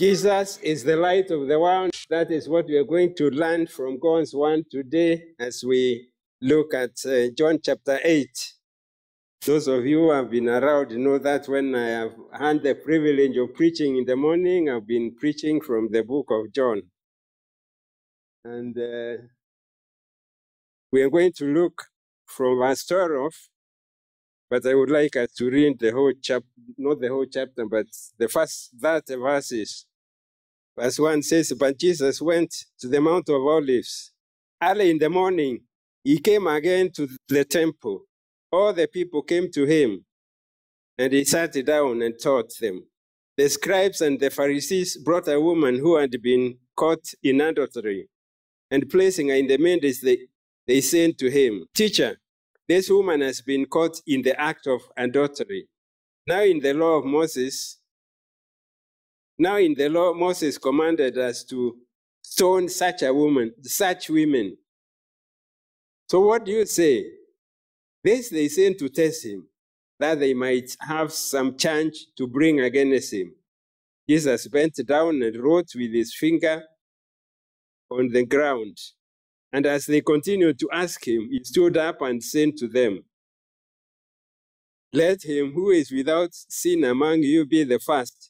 Jesus is the light of the world. That is what we are going to learn from God's word today as we look at uh, John chapter 8. Those of you who have been around know that when I have had the privilege of preaching in the morning, I've been preaching from the book of John. And uh, we are going to look from verse 12, but I would like us to read the whole chapter, not the whole chapter, but the first 30 verses. Verse 1 says, But Jesus went to the Mount of Olives. Early in the morning, he came again to the temple. All the people came to him, and he sat down and taught them. The scribes and the Pharisees brought a woman who had been caught in adultery, and placing her in the midst, they, they said to him, Teacher, this woman has been caught in the act of adultery. Now, in the law of Moses, now in the law, Moses commanded us to stone such a woman, such women. So what do you say? This they sent to test him, that they might have some charge to bring against him. Jesus bent down and wrote with his finger on the ground. And as they continued to ask him, he stood up and said to them, Let him who is without sin among you be the first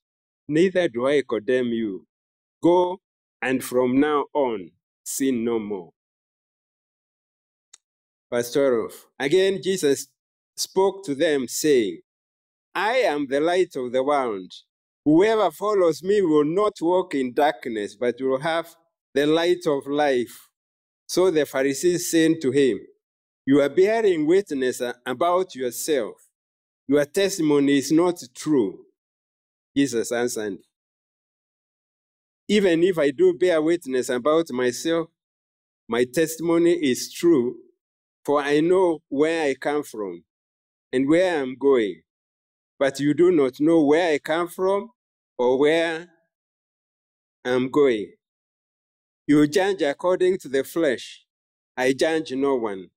Neither do I condemn you. Go and from now on sin no more. Verse 12. Again, Jesus spoke to them, saying, I am the light of the world. Whoever follows me will not walk in darkness, but will have the light of life. So the Pharisees said to him, You are bearing witness about yourself. Your testimony is not true. Jesus answered, Even if I do bear witness about myself, my testimony is true, for I know where I come from and where I'm going. But you do not know where I come from or where I'm going. You judge according to the flesh. I judge no one.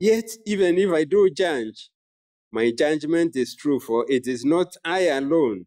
Yet, even if I do judge, my judgment is true, for it is not I alone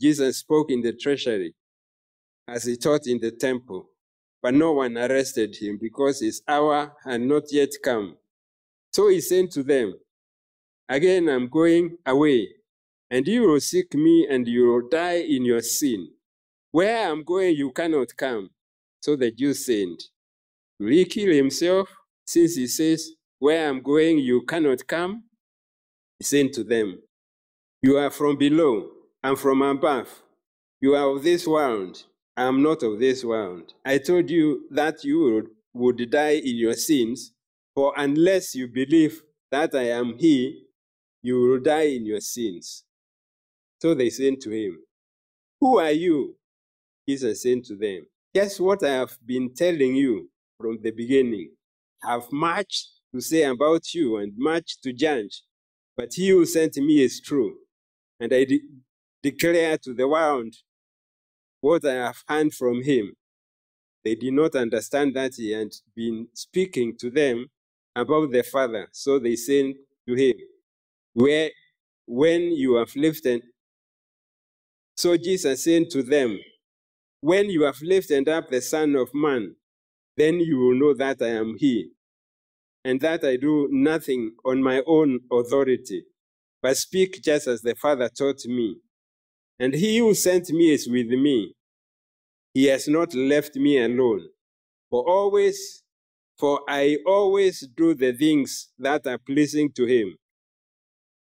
Jesus spoke in the treasury as he taught in the temple, but no one arrested him because his hour had not yet come. So he said to them, Again, I'm going away, and you will seek me, and you will die in your sin. Where I'm going, you cannot come. So the Jews said, Will he kill himself, since he says, Where I'm going, you cannot come? He said to them, You are from below I'm from above. You are of this world. I am not of this world. I told you that you would, would die in your sins, for unless you believe that I am He, you will die in your sins. So they said to him, Who are you? Jesus said to them, Guess what I have been telling you from the beginning. I have much to say about you and much to judge, but he who sent me is true, and I declare to the world what I have heard from him. They did not understand that he had been speaking to them about the Father. So they said to him, Where when you have lifted so Jesus said to them, When you have lifted up the Son of Man, then you will know that I am He, and that I do nothing on my own authority, but speak just as the Father taught me. And he who sent me is with me. he has not left me alone. For always, for I always do the things that are pleasing to him.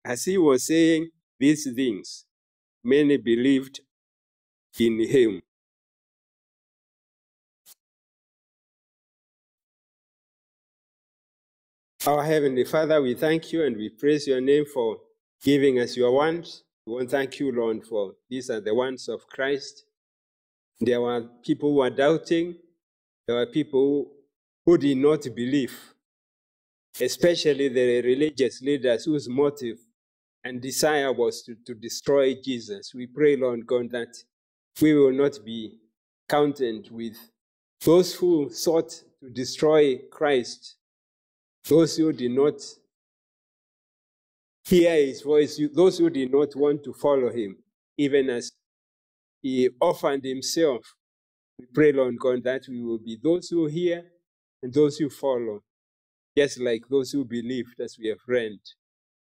As he was saying these things, many believed in him. Our Heavenly Father, we thank you and we praise your name for giving us your ones. We want to thank you, Lord, for these are the ones of Christ. There were people who were doubting, there were people who did not believe, especially the religious leaders whose motive and desire was to, to destroy Jesus. We pray, Lord God, that we will not be counted with those who sought to destroy Christ those who did not hear his voice, those who did not want to follow him, even as he offered himself. We pray, Lord God, that we will be those who hear and those who follow, just like those who believed, as we have read.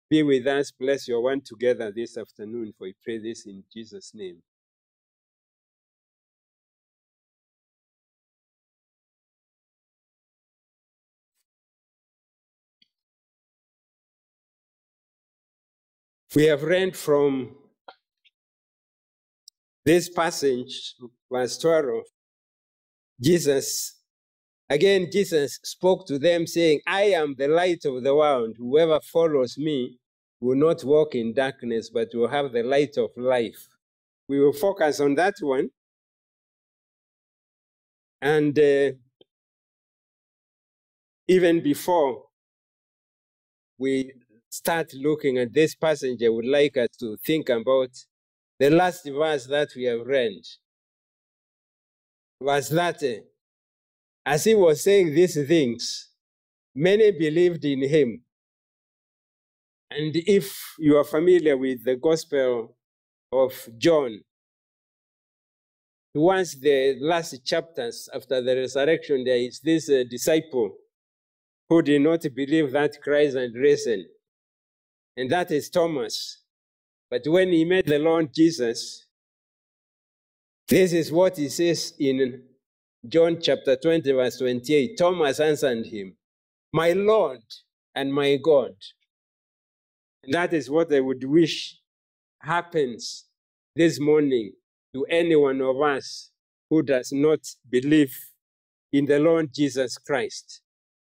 Be with us, bless your one together this afternoon, for we pray this in Jesus' name. We have read from this passage, verse 12. Jesus, again, Jesus spoke to them, saying, I am the light of the world. Whoever follows me will not walk in darkness, but will have the light of life. We will focus on that one. And uh, even before we start looking at this passage, I would like us to think about the last verse that we have read. Verse 30. As he was saying these things, many believed in him. And if you are familiar with the Gospel of John, towards the last chapters after the resurrection, there is this uh, disciple who did not believe that Christ had risen and that is Thomas. But when he met the Lord Jesus, this is what he says in John chapter 20, verse 28. Thomas answered him, My Lord and my God. And that is what I would wish happens this morning to any one of us who does not believe in the Lord Jesus Christ.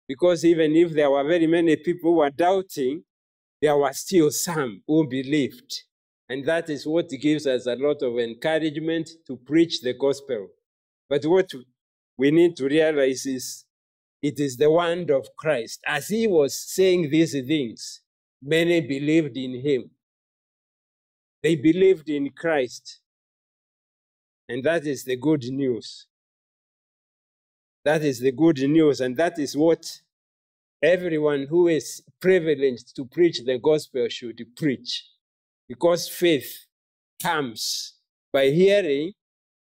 Because even if there were very many people who were doubting, there were still some who believed. And that is what gives us a lot of encouragement to preach the gospel. But what we need to realize is it is the word of Christ. As he was saying these things, many believed in him. They believed in Christ. And that is the good news. That is the good news. And that is what everyone who is privileged to preach the gospel should preach because faith comes by hearing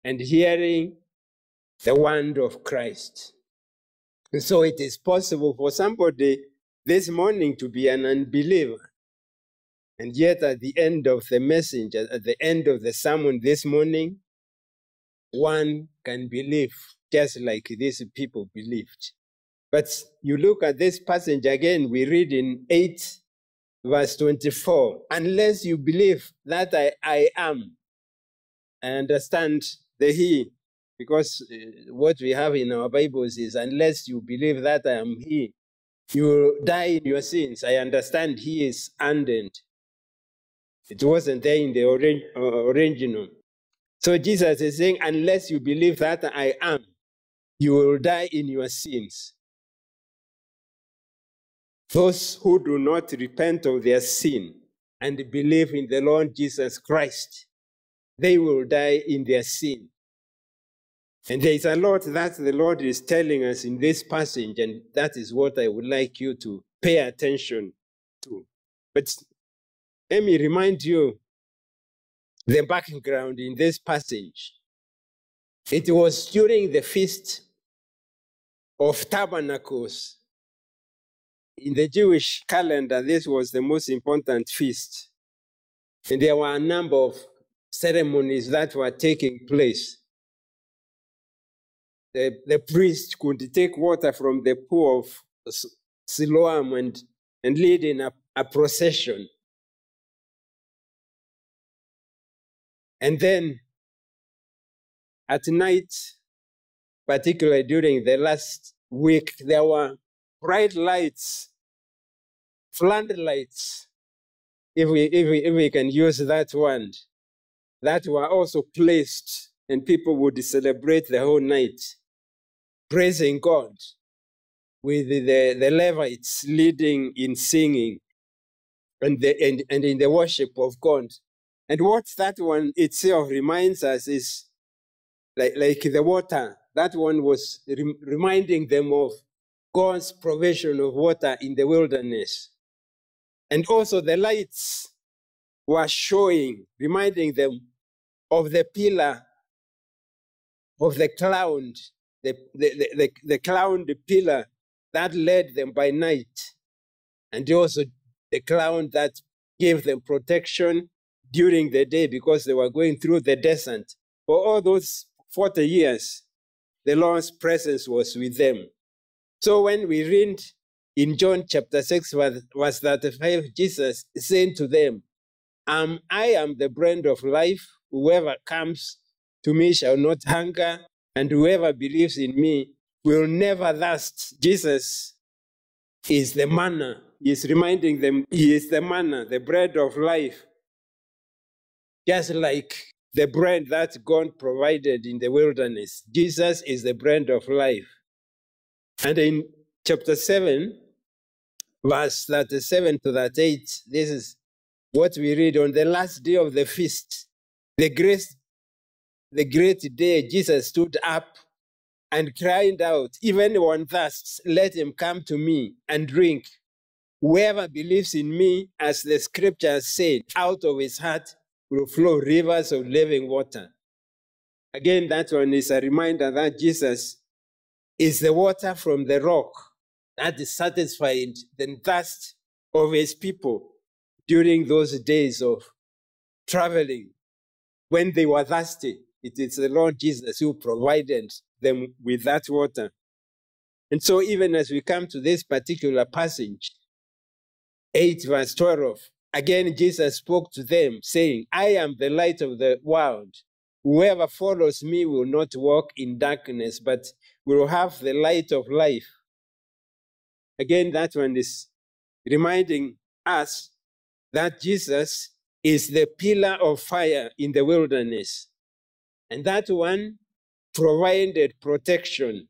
and hearing the word of Christ. And so it is possible for somebody this morning to be an unbeliever. And yet, at the end of the message, at the end of the sermon this morning, one can believe just like these people believed. But you look at this passage again, we read in 8, verse 24 unless you believe that I, I am. I understand the He, because uh, what we have in our Bibles is unless you believe that I am He, you will die in your sins. I understand He is undent. It wasn't there in the uh, original. So Jesus is saying, unless you believe that I am, you will die in your sins. Those who do not repent of their sin and believe in the Lord Jesus Christ, they will die in their sin. And there is a lot that the Lord is telling us in this passage, and that is what I would like you to pay attention to. But let me remind you the background in this passage. It was during the Feast of Tabernacles in the Jewish calendar, this was the most important feast. And there were a number of ceremonies that were taking place. the, the priest could take water from the pool of Siloam and, and lead in a, a procession. And then at night, particularly during the last week, there were bright lights, floodlights, if we, if we, if we can use that word, that were also placed, and people would celebrate the whole night, praising God with the, the Levites leading in singing and, the, and, and in the worship of God. And what that one itself reminds us is like, like the water, that one was rem- reminding them of God's provision of water in the wilderness. And also the lights were showing, reminding them of the pillar of the cloud, the, the, the, the, the cloud pillar that led them by night, and also the cloud that gave them protection during the day because they were going through the desert. For all those 40 years, the Lord's presence was with them. So when we read in John chapter 6, verse verse 35, Jesus saying to them, um, I am the bread of life. Whoever comes to me shall not hunger, and whoever believes in me will never thirst. Jesus is the manna. He is reminding them he is the manna, the bread of life. Just like the bread that God provided in the wilderness. Jesus is the bread of life. And in chapter 7, verse 37 to 38, this is what we read on the last day of the feast. The great, the great day, Jesus stood up and cried out, Even one thirsts, let him come to me and drink. Whoever believes in me, as the scriptures said, out of his heart will flow rivers of living water. Again, that one is a reminder that Jesus is the water from the rock that is satisfied the thirst of his people during those days of traveling when they were thirsty. It is the Lord Jesus who provided them with that water. And so, even as we come to this particular passage, 8 verse 12, again Jesus spoke to them, saying, I am the light of the world. Whoever follows me will not walk in darkness, but will have the light of life. Again, that one is reminding us that Jesus is the pillar of fire in the wilderness. And that one provided protection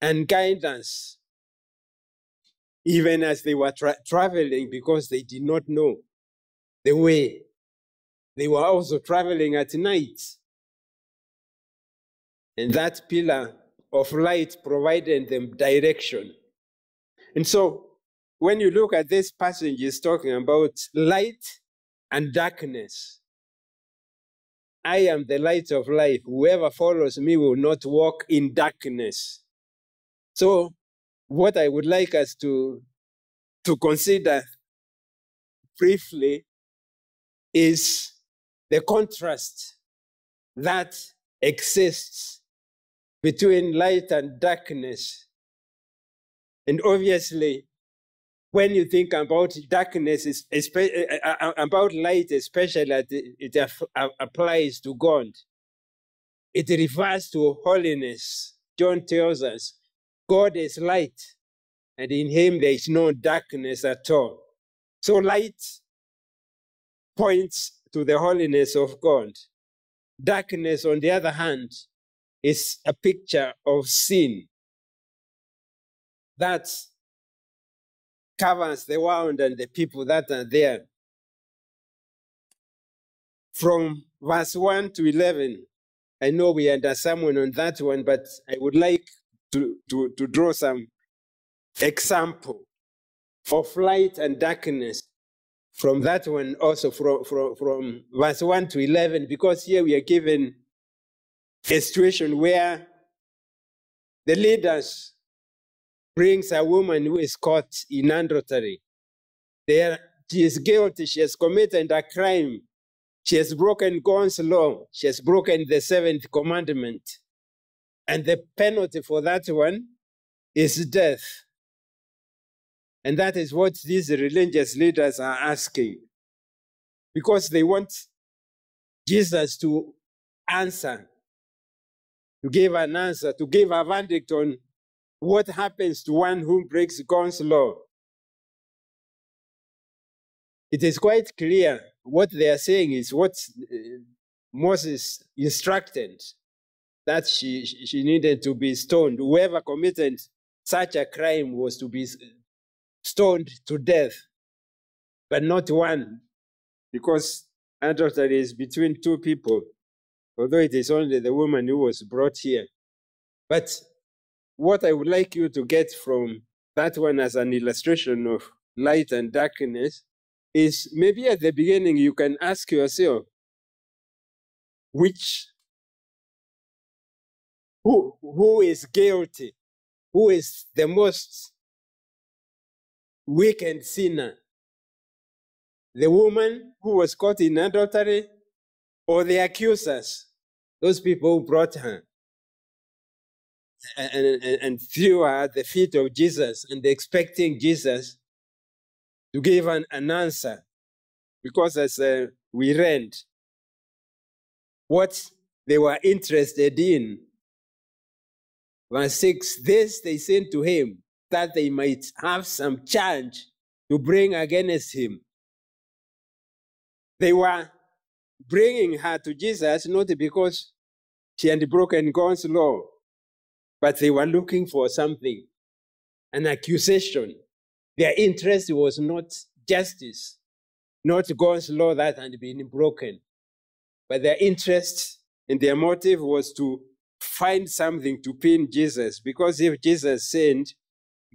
and guidance, even as they were tra- traveling, because they did not know the way. They were also traveling at night. And that pillar of light provided them direction. And so, when you look at this passage, it's talking about light and darkness. I am the light of life. Whoever follows me will not walk in darkness. So, what I would like us to, to consider briefly is the contrast that exists between light and darkness. And obviously, when you think about darkness, uh, uh, about light, especially it applies to God, it refers to holiness. John tells us God is light, and in him there is no darkness at all. So, light points to the holiness of God. Darkness, on the other hand, is a picture of sin that covers the world and the people that are there. From verse 1 to 11, I know we under someone on that one, but I would like to, to, to draw some example of light and darkness from that one also from, from, from verse 1 to 11 because here we are given a situation where the leaders brings a woman who is caught in adultery she is guilty she has committed a crime she has broken god's law she has broken the seventh commandment And the penalty for that one is death. And that is what these religious leaders are asking. Because they want Jesus to answer, to give an answer, to give a verdict on what happens to one who breaks God's law. It is quite clear what they are saying is what uh, Moses instructed that she, she needed to be stoned. Whoever committed such a crime was to be stoned to death, but not one, because adultery is between two people, although it is only the woman who was brought here. But what I would like you to get from that one as an illustration of light and darkness is maybe at the beginning you can ask yourself, which who, who is guilty? Who is the most wicked sinner? The woman who was caught in adultery or the accusers, those people who brought her and, and, and threw her at the feet of Jesus and expecting Jesus to give an, an answer. Because as uh, we read, what they were interested in. Verse 6 This they sent to him that they might have some charge to bring against him. They were bringing her to Jesus not because she had broken God's law, but they were looking for something, an accusation. Their interest was not justice, not God's law that had been broken, but their interest and their motive was to find something to pin Jesus. Because if Jesus said,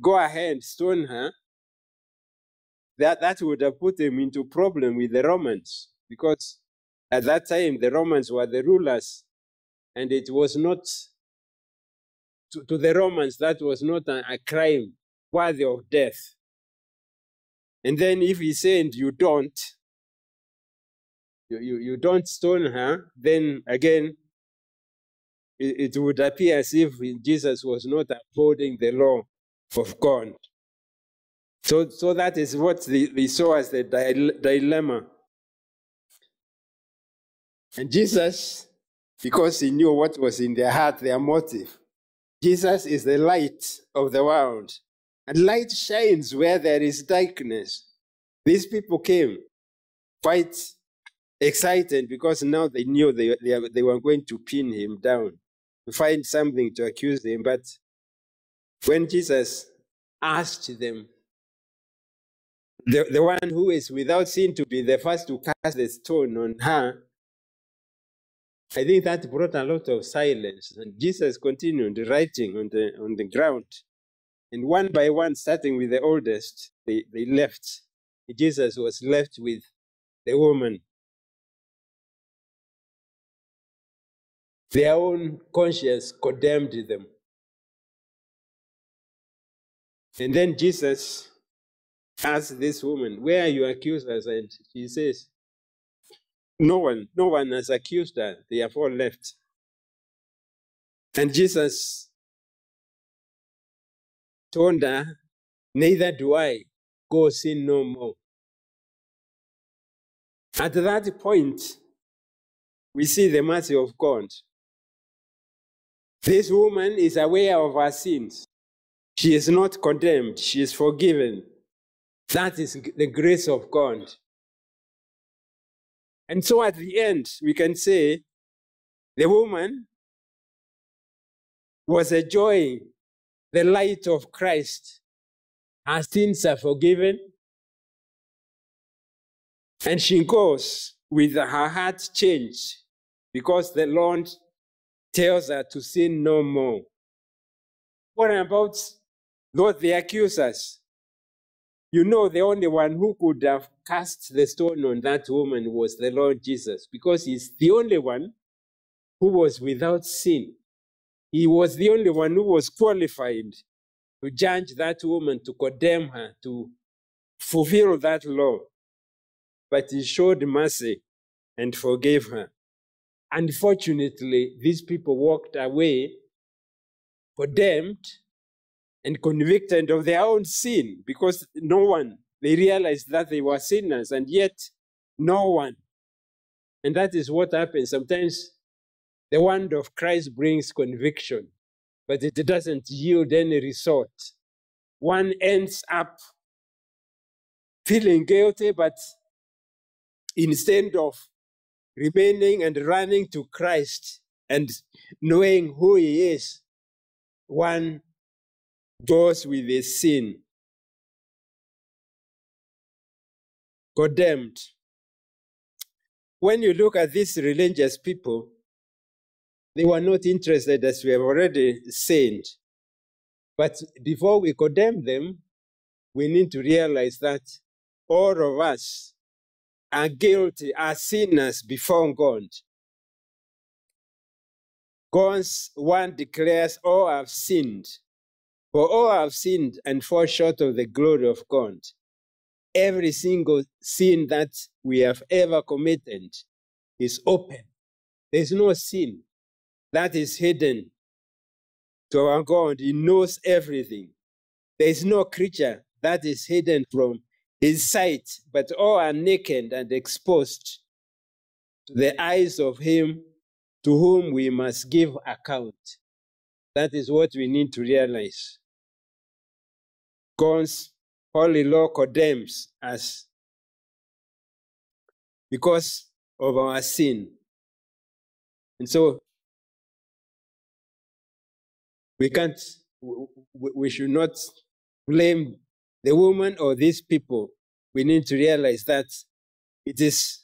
Go ahead, stone her, that, that would have put them into problem with the Romans. Because at that time, the Romans were the rulers, and it was not to, to the Romans, that was not a, a crime worthy of death. And then if he said you don't, you, you, you don't stone her, then again, it, it would appear as if Jesus was not upholding the law of God. So, so that is what they, they saw as the dilemma. And Jesus, because he knew what was in their heart, their motive, Jesus is the light of the world. And light shines where there is darkness. These people came quite excited because now they knew they, they, they were going to pin him down, to find something to accuse him. But when Jesus asked them, the, the one who is without sin to be the first to cast the stone on her, I think that brought a lot of silence. And Jesus continued writing on the, on the ground. And one by one, starting with the oldest, they, they left. Jesus was left with the woman. Their own conscience condemned them. And then Jesus asked this woman, Where are your accusers? And she says, No one, no one has accused her. They have all left. And Jesus told her, Neither do I. Go sin no more. At that point, we see the mercy of God. This woman is aware of her sins. She is not condemned, she is forgiven. That is the grace of God. And so at the end, we can say the woman was enjoying the light of Christ. Her sins are forgiven. And she goes with her heart changed because the Lord tells her to sin no more. What about those the accusers? You know, the only one who could have cast the stone on that woman was the Lord Jesus because he's the only one who was without sin. He was the only one who was qualified to judge that woman, to condemn her, to fulfill that law. But he showed mercy and forgave her. Unfortunately, these people walked away condemned and convicted of their own sin because no one, they realized that they were sinners and yet no one. And that is what happens. Sometimes the word of Christ brings conviction, but it doesn't yield any result. One ends up feeling guilty, but instead of remaining and running to Christ and knowing who He is, one goes with a sin. Condemned. When you look at these religious people, they were not interested, as we have already said. But before we condemn them, we need to realize that all of us are guilty, are sinners before God. God's one declares, oh, All have sinned. For all have sinned and fall short of the glory of God. Every single sin that we have ever committed is open. There's no sin that is hidden to our God. He knows everything. There is no creature that is hidden from his sight, but all are naked and exposed to the eyes of him to whom we must give account. That is what we need to realize. God's holy law condemns us because of our sin. And so we can't, we should not blame the woman or these people, we need to realize that it is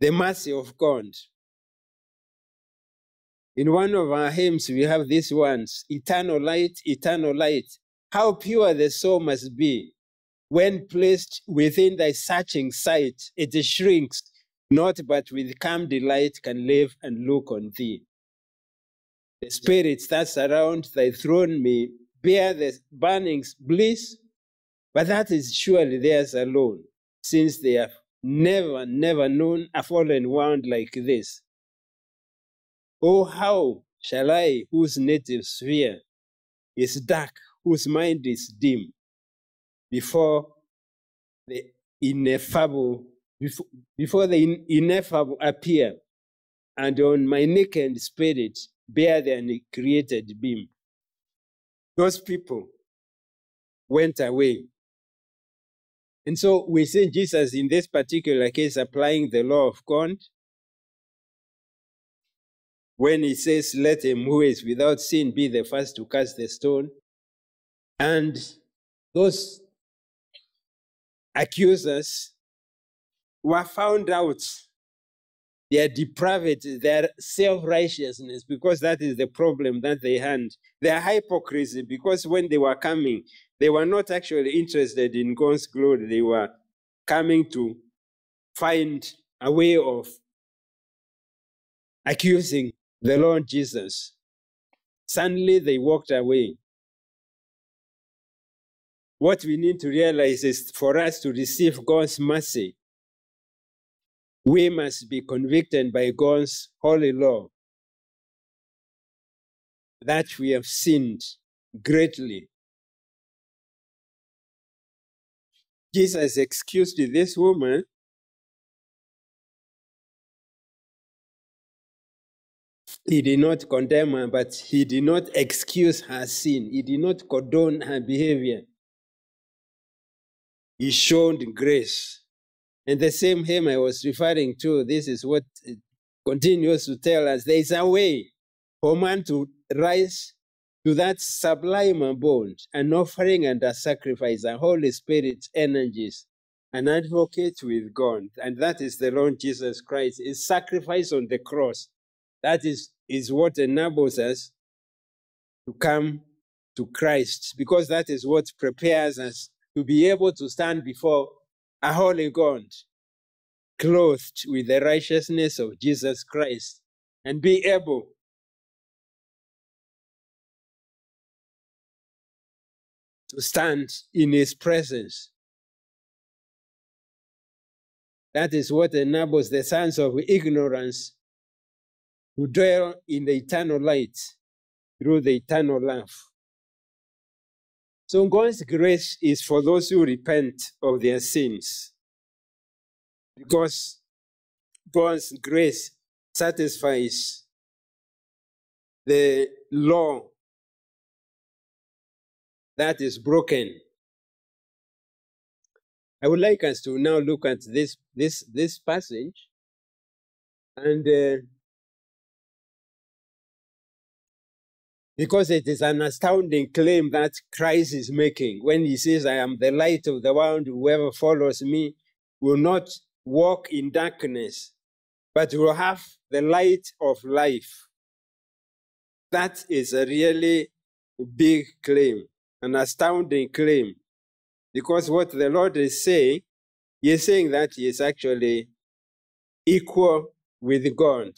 the mercy of God. In one of our hymns, we have these ones Eternal light, eternal light. How pure the soul must be. When placed within thy searching sight, it shrinks, not but with calm delight can live and look on thee. The spirits that surround thy throne may bear the burning's bliss, but that is surely theirs alone, since they have never, never known a fallen world like this. Oh, how shall I, whose native sphere is dark, whose mind is dim, before the ineffable, before, the ineffable appear, and on my naked spirit bear their created beam? those people went away. And so we see Jesus in this particular case applying the law of God when he says, Let him who is without sin be the first to cast the stone. And those accusers were found out their depravity, their self righteousness, because that is the problem that they had. Their hypocrisy, because when they were coming, they were not actually interested in God's glory. They were coming to find a way of accusing the Lord Jesus. Suddenly they walked away. What we need to realize is for us to receive God's mercy, we must be convicted by God's holy law that we have sinned greatly. Jesus excused this woman He did not condemn her, but he did not excuse her sin. He did not condone her behavior. He showed grace. And the same hymn I was referring to, this is what continues to tell us. There is a way for man to rise to that sublime abode, an offering and a sacrifice, a Holy Spirit energies, an advocate with God. And that is the Lord Jesus Christ, his sacrifice on the cross. That is, is what enables us to come to Christ, because that is what prepares us to be able to stand before a holy God, clothed with the righteousness of Jesus Christ, and be able to stand in his presence. That is what enables the sons of ignorance to dwell in the eternal light through the eternal love. So God's grace is for those who repent of their sins. Because God's grace satisfies the law that is broken. I would like us to now look at this this this passage and uh, because it is an astounding claim that Christ is making when he says, I am the light of the world, whoever follows me will not walk in darkness, but will have the light of life. That is a really big claim, an astounding claim, because what the Lord is saying, He is saying that He is actually equal with God.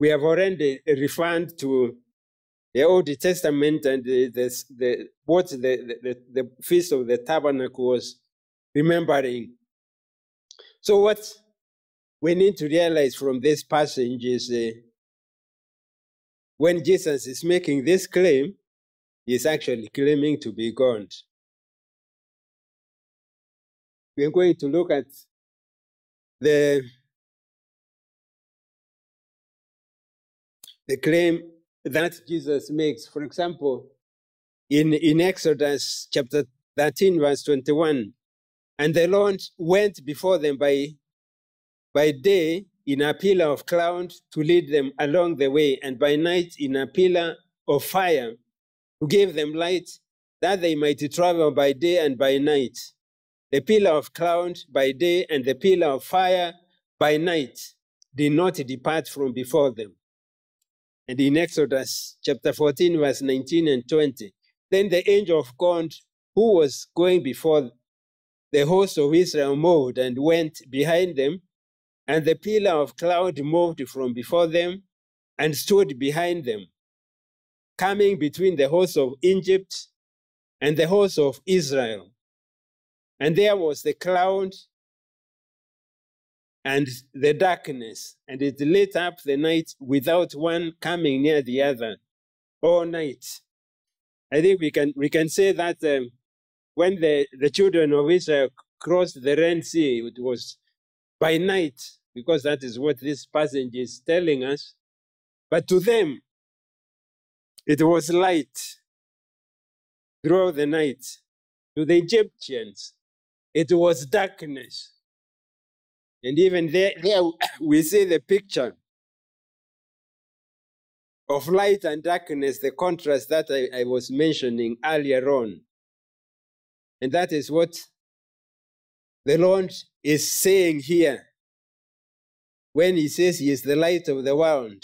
We have already referred to the Old Testament and the, the, the what the, the, the Feast of the Tabernacle was remembering. So, what we need to realize from this passage is uh, when Jesus is making this claim, he's actually claiming to be God. We're going to look at the, the claim that Jesus makes. For example, in, in Exodus chapter 13, verse 21, and the Lord went before them by, by day in a pillar of cloud to lead them along the way, and by night in a pillar of fire to give them light, that they might travel by day and by night the pillar of cloud by day and the pillar of fire by night did not depart from before them. And in Exodus chapter 14, verse 19 and 20, then the angel of God who was going before the host of Israel moved and went behind them, and the pillar of cloud moved from before them and stood behind them, coming between the host of Egypt and the host of Israel. And there was the cloud and the darkness, and it lit up the night without one coming near the other all night. I think we can, we can say that um, when the, the children of Israel crossed the Red Sea, it was by night, because that is what this passage is telling us. But to them, it was light throughout the night. To the Egyptians, it was darkness. And even there, there we see the picture of light and darkness, the contrast that I, I was mentioning earlier on. And that is what the Lord is saying here when he says he is the light of the world.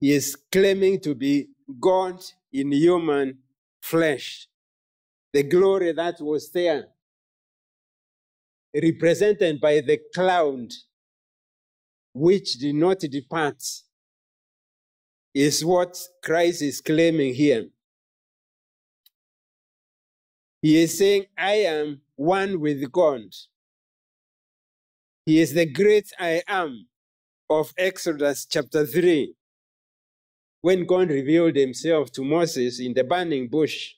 He is claiming to be God in human flesh. The glory that was there represented by the cloud, which did not depart, is what Christ is claiming here. He is saying, I am one with God. He is the great I am of Exodus chapter 3. When God revealed himself to Moses in the burning bush,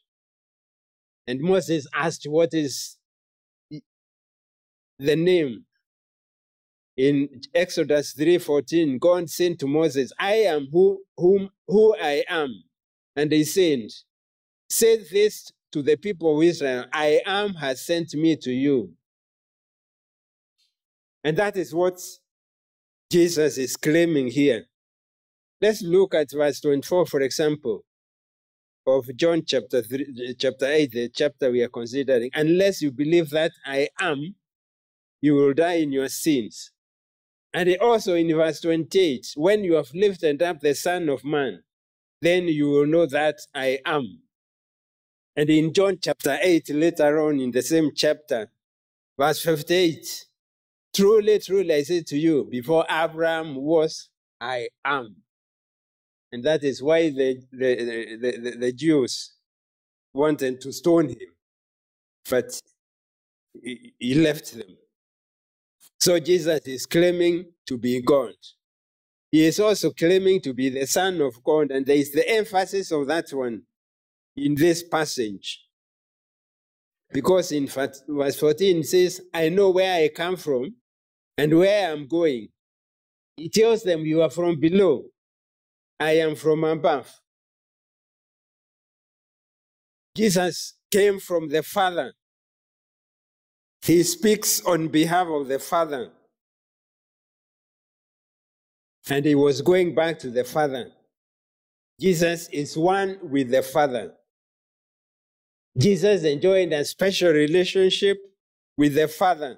and Moses asked, What is the name in Exodus 3:14, God said to Moses, I am who, whom, who I am. And he said, Say this to the people of Israel, I am has sent me to you. And that is what Jesus is claiming here. Let's look at verse 24, for example, of John chapter, three, chapter 8, the chapter we are considering. Unless you believe that I am, you will die in your sins. And also in verse 28, when you have lifted up the Son of Man, then you will know that I am. And in John chapter 8, later on in the same chapter, verse 58, truly, truly, I say to you, before Abraham was, I am. And that is why the, the, the, the, the Jews wanted to stone him. But he, he left them. So Jesus is claiming to be God. he is also claiming to be the Son of God, and there is the emphasis of that one in this passage. Because in verse 14 says, I know where I come from and where I'm going. He tells them, You are from below, I am from above. Jesus came from the Father. He speaks on behalf of the Father. And he was going back to the Father. Jesus is one with the Father. Jesus enjoyed a special relationship with the Father.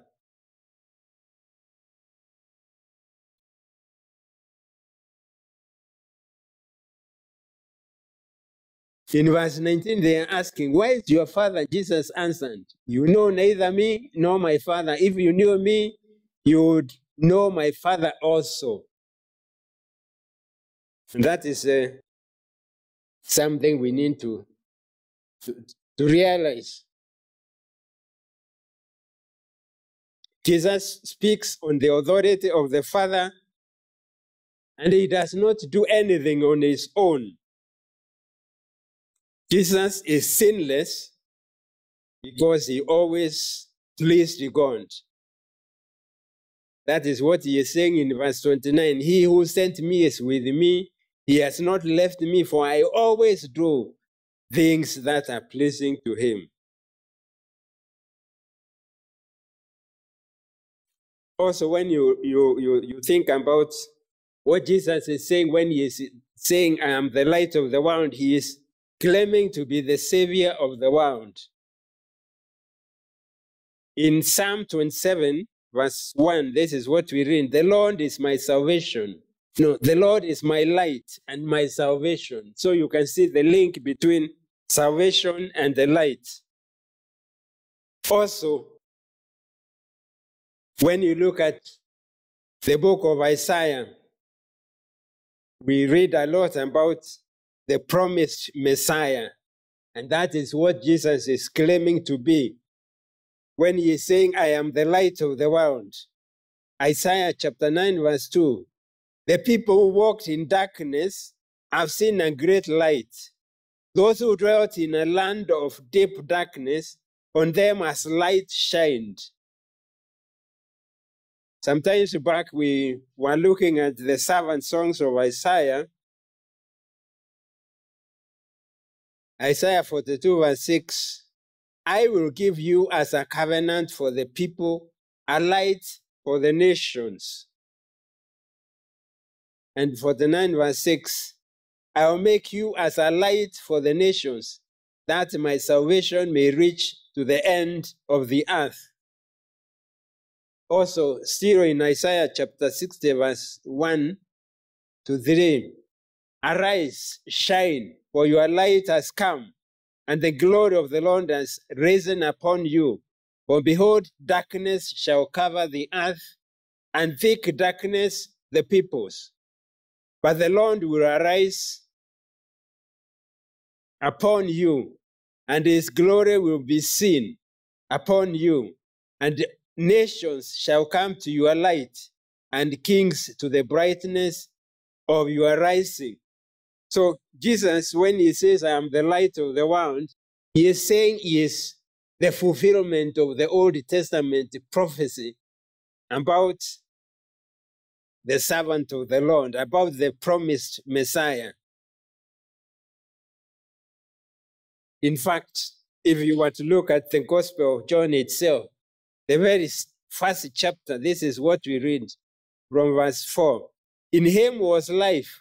In verse 19, they are asking, Why is your father? Jesus answered, You know neither me nor my father. If you knew me, you would know my father also. And that is uh, something we need to, to, to realize. Jesus speaks on the authority of the Father, and he does not do anything on his own. Jesus is sinless because he always pleased God. That is what he is saying in verse 29. He who sent me is with me. He has not left me, for I always do things that are pleasing to him. Also, when you, you, you, you think about what Jesus is saying when he is saying, I am the light of the world, he is claiming to be the savior of the world. In Psalm 27, verse 1, this is what we read The Lord is my salvation. No, the Lord is my light and my salvation. So you can see the link between salvation and the light. Also, when you look at the book of Isaiah, we read a lot about the promised Messiah. And that is what Jesus is claiming to be when he is saying, I am the light of the world. Isaiah chapter 9, verse 2. The people who walked in darkness have seen a great light. Those who dwelt in a land of deep darkness, on them has light shined. Sometimes back we were looking at the servant songs of Isaiah, Isaiah 42, verse 6 I will give you as a covenant for the people, a light for the nations. And 49, verse 6 I will make you as a light for the nations, that my salvation may reach to the end of the earth. Also, still in Isaiah chapter 60, verse 1 to 3 Arise, shine, for your light has come, and the glory of the Lord has risen upon you. For behold, darkness shall cover the earth, and thick darkness the peoples. But the Lord will arise upon you, and his glory will be seen upon you, and nations shall come to your light, and kings to the brightness of your rising. So Jesus, when he says, I am the light of the world, he is saying he is the fulfillment of the Old Testament prophecy about the servant of the Lord, about the promised Messiah. In fact, if you were to look at the Gospel of John itself, the very first chapter, this is what we read from verse 4. In him was life,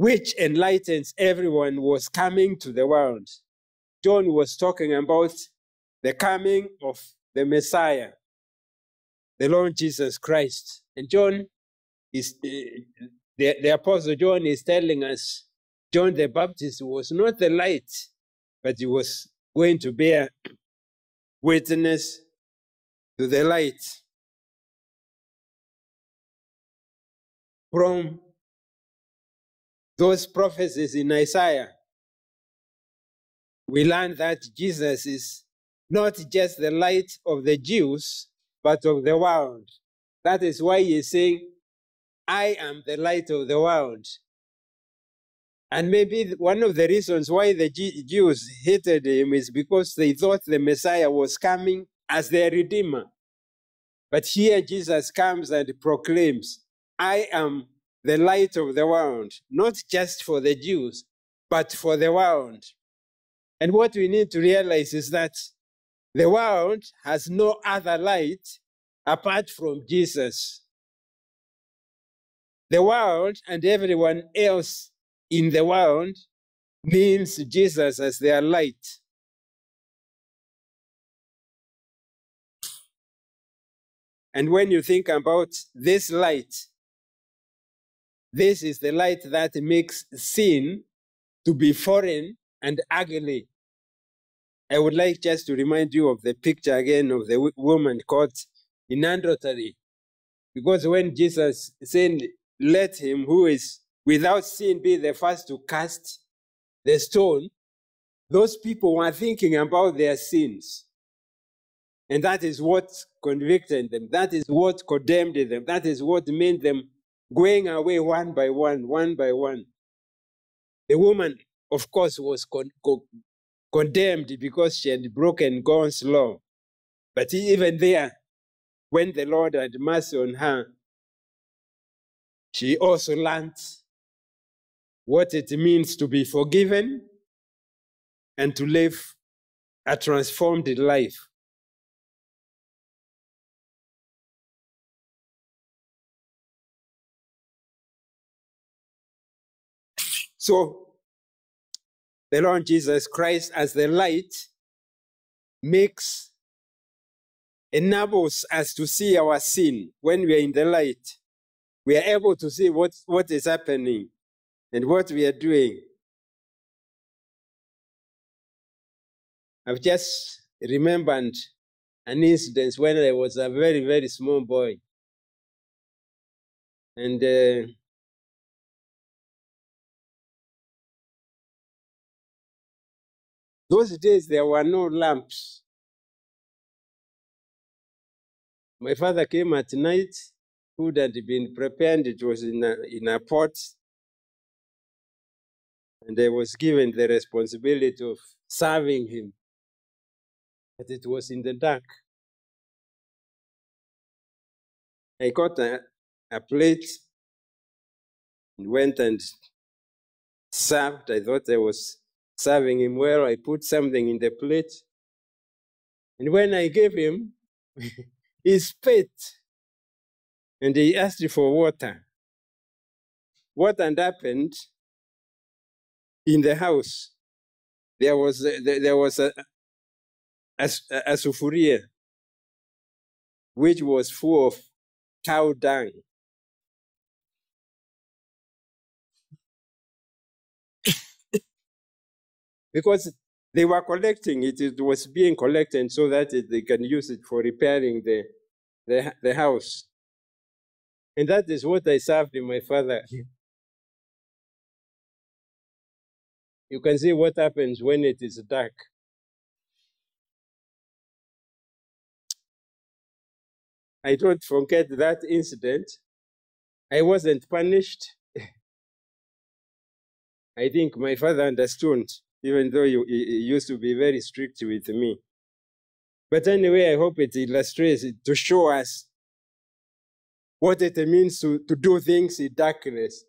which enlightens everyone, was coming to the world. John was talking about the coming of the Messiah, the Lord Jesus Christ. And John is, uh, the, the Apostle John is telling us John the Baptist was not the light, but he was going to bear witness to the light. From those prophecies in Isaiah, we learn that Jesus is not just the light of the Jews, but of the world. That is why he saying, I am the light of the world. And maybe one of the reasons why the Jews hated him is because they thought the Messiah was coming as their Redeemer. But here Jesus comes and proclaims, I am the light of the world, not just for the Jews, but for the world. And what we need to realize is that the world has no other light apart from Jesus. The world and everyone else in the world means Jesus as their light. And when you think about this light, this is the light that makes sin to be foreign and ugly. I would like just to remind you of the picture again of the woman caught in adultery. Because when Jesus said, Let him who is without sin be the first to cast the stone, those people were thinking about their sins. And that is what convicted them. That is what condemned them. That is what made them going away one by one, one by one. The woman, of course, was con- con- condemned because she had broken God's law. But even there, when the Lord had mercy on her, she also learned what it means to be forgiven and to live a transformed life. So, the Lord Jesus Christ as the light makes, enables us to see our sin when we are in the light. We are able to see what, what is happening and what we are doing. I've just remembered an incident when I was a very, very small boy. And uh, Those days there were no lamps. My father came at night, food had been prepared, it was in a, in a pot. And I was given the responsibility of serving him. But it was in the dark. I got a, a plate and went and served. I thought I was serving him well. I put something in the plate. And when I gave him, he spit and he asked for water. What had happened in the house? There was a, there was a, a, a sufuria which was full of cow dung. Because they were collecting it, it was being collected so that it, they can use it for repairing the, the, the house. And that is what I served my father. You can see what happens when it is dark. I don't forget that incident. I wasn't punished. I think my father understood even though you, used to be very strict with me. But anyway, I hope it illustrates it to show us what it means to, to do things in darkness.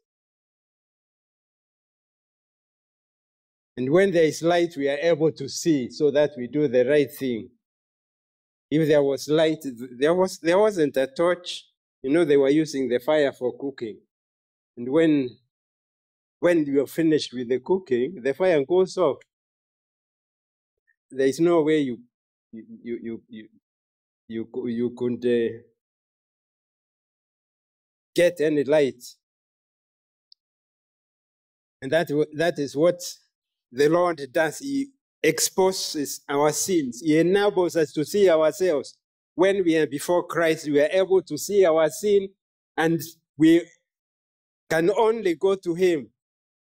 And when there is light, we are able to see so that we do the right thing. If there was light, there, was, there wasn't a torch. You know, they were using the fire for cooking. And when when you're finished with the cooking, the fire goes off. There is no way you you you you you you, you could uh, get any light. And that, that is what the Lord does. He exposes our sins. He enables us to see ourselves. When we are before Christ, we are able to see our sin and we can only go to Him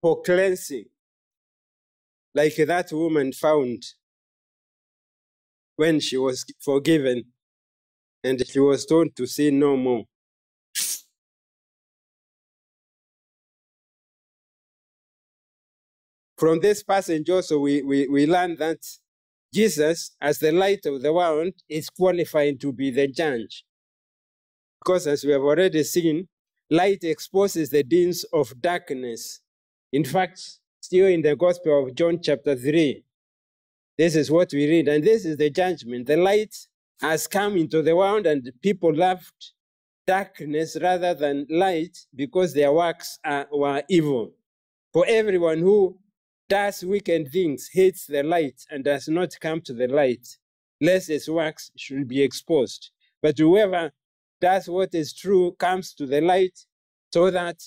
for cleansing, like that woman found when she was forgiven and she was told to sin no more. From this passage also, we, we, we learn that Jesus, as the light of the world, is qualified to be the judge. Because as we have already seen, light exposes the deeds of darkness. In fact, still in the Gospel of John, chapter 3, this is what we read, and this is the judgment. The light has come into the world, and people loved darkness rather than light because their works are, were evil. For everyone who does wicked things hates the light and does not come to the light, lest his works should be exposed. But whoever does what is true comes to the light so that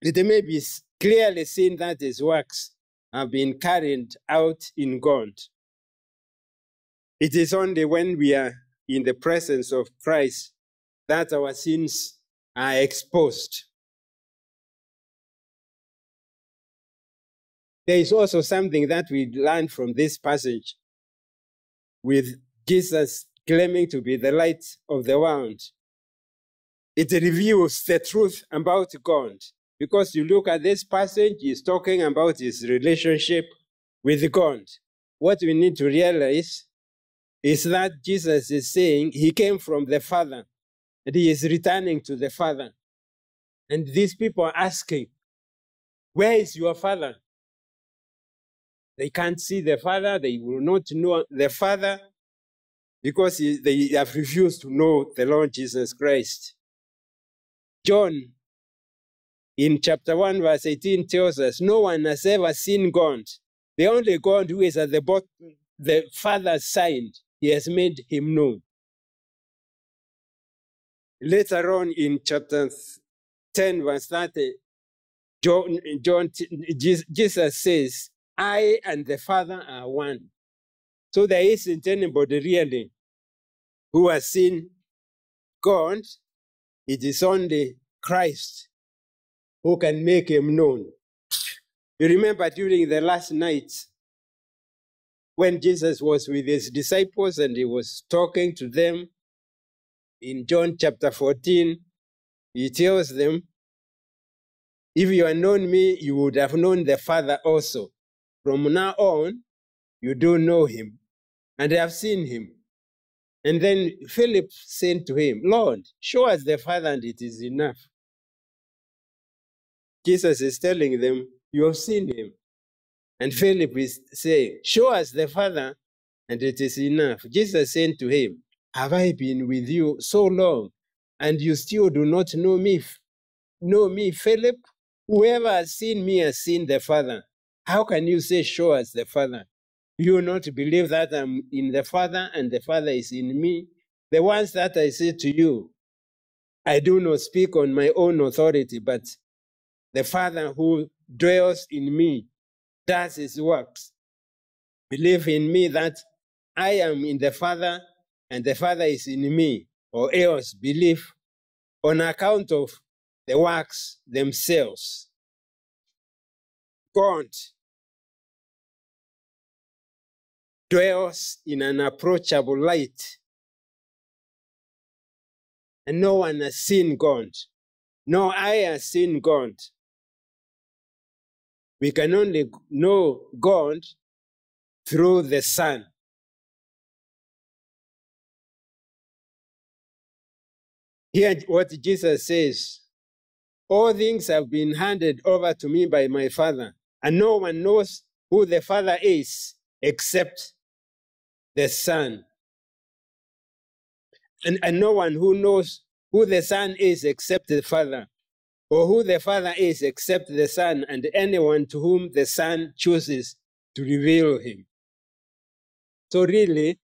it may be clearly seen that his works have been carried out in God. It is only when we are in the presence of Christ that our sins are exposed. There is also something that we learn from this passage with Jesus claiming to be the light of the world. It reveals the truth about God. Because you look at this passage, he's talking about his relationship with God. What we need to realize is that Jesus is saying he came from the Father and he is returning to the Father. And these people are asking, Where is your Father? They can't see the Father, they will not know the Father because they have refused to know the Lord Jesus Christ. John in chapter 1, verse 18 tells us, No one has ever seen God. The only God who is at the bottom, the Father's side, he has made him known. Later on in chapter 10, verse 30, John, John, Jesus says, I and the Father are one. So there isn't anybody really who has seen God. It is only Christ who can make him known. You remember during the last night when Jesus was with his disciples and he was talking to them in John chapter 14, he tells them, If you had known me, you would have known the Father also. From now on, you do know him and have seen him. And then Philip said to him, Lord, show us the Father and it is enough. Jesus is telling them, You have seen him. And Philip is saying, Show us the Father and it is enough. Jesus said to him, Have I been with you so long and you still do not know me? Know me, Philip? Whoever has seen me has seen the Father. How can you say, Show us the Father? You not believe that I'm in the Father and the Father is in me? The ones that I say to you, I do not speak on my own authority, but the Father who dwells in me does his works. Believe in me that I am in the Father and the Father is in me, or else believe on account of the works themselves. God dwells in an approachable light, and no one has seen God. No eye has seen God. We can only know God through the Son. Hear what Jesus says All things have been handed over to me by my Father, and no one knows who the Father is except the Son. And, and no one who knows who the Son is except the Father, or who the Father is except the Son, and anyone to whom the Son chooses to reveal him. So, really,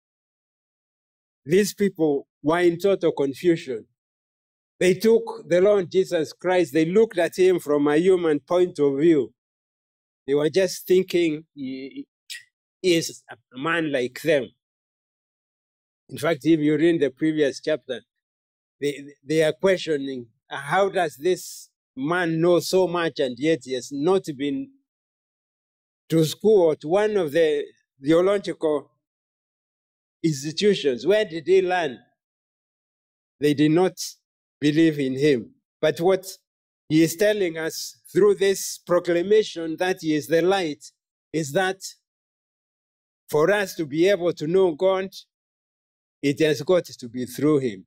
these people were in total confusion. They took the Lord Jesus Christ, they looked at him from a human point of view, They were just thinking he is a man like them. In fact, if you read the previous chapter, they, they are questioning how does this man knows so much and yet he has not been to school to one of the theological institutions. Where did he learn? They did not believe in him. But what he is telling us through this proclamation that he is the light is that for us to be able to know God, it has got to be through him.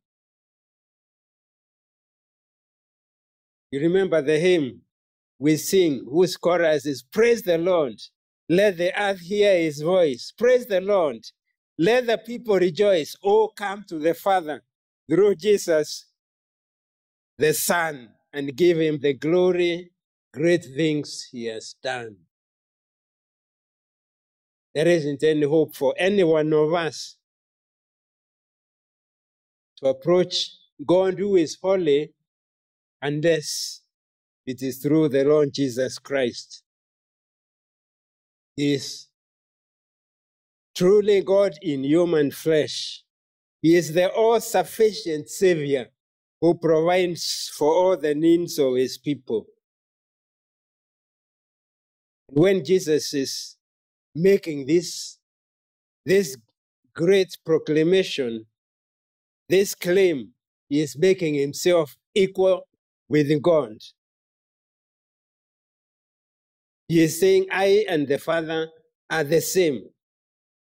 You remember the hymn we sing, whose chorus is Praise the Lord. Let the earth hear his voice. Praise the Lord. Let the people rejoice. Oh, come to the Father through Jesus, the Son, and give him the glory, great things he has done. There isn't any hope for any one of us to approach God who is holy unless it is through the Lord Jesus Christ. He is truly God in human flesh. He is the all sufficient Savior who provides for all the needs of his people. When Jesus is making this, this great proclamation, this claim, he is making himself equal with God. He is saying, I and the Father are the same.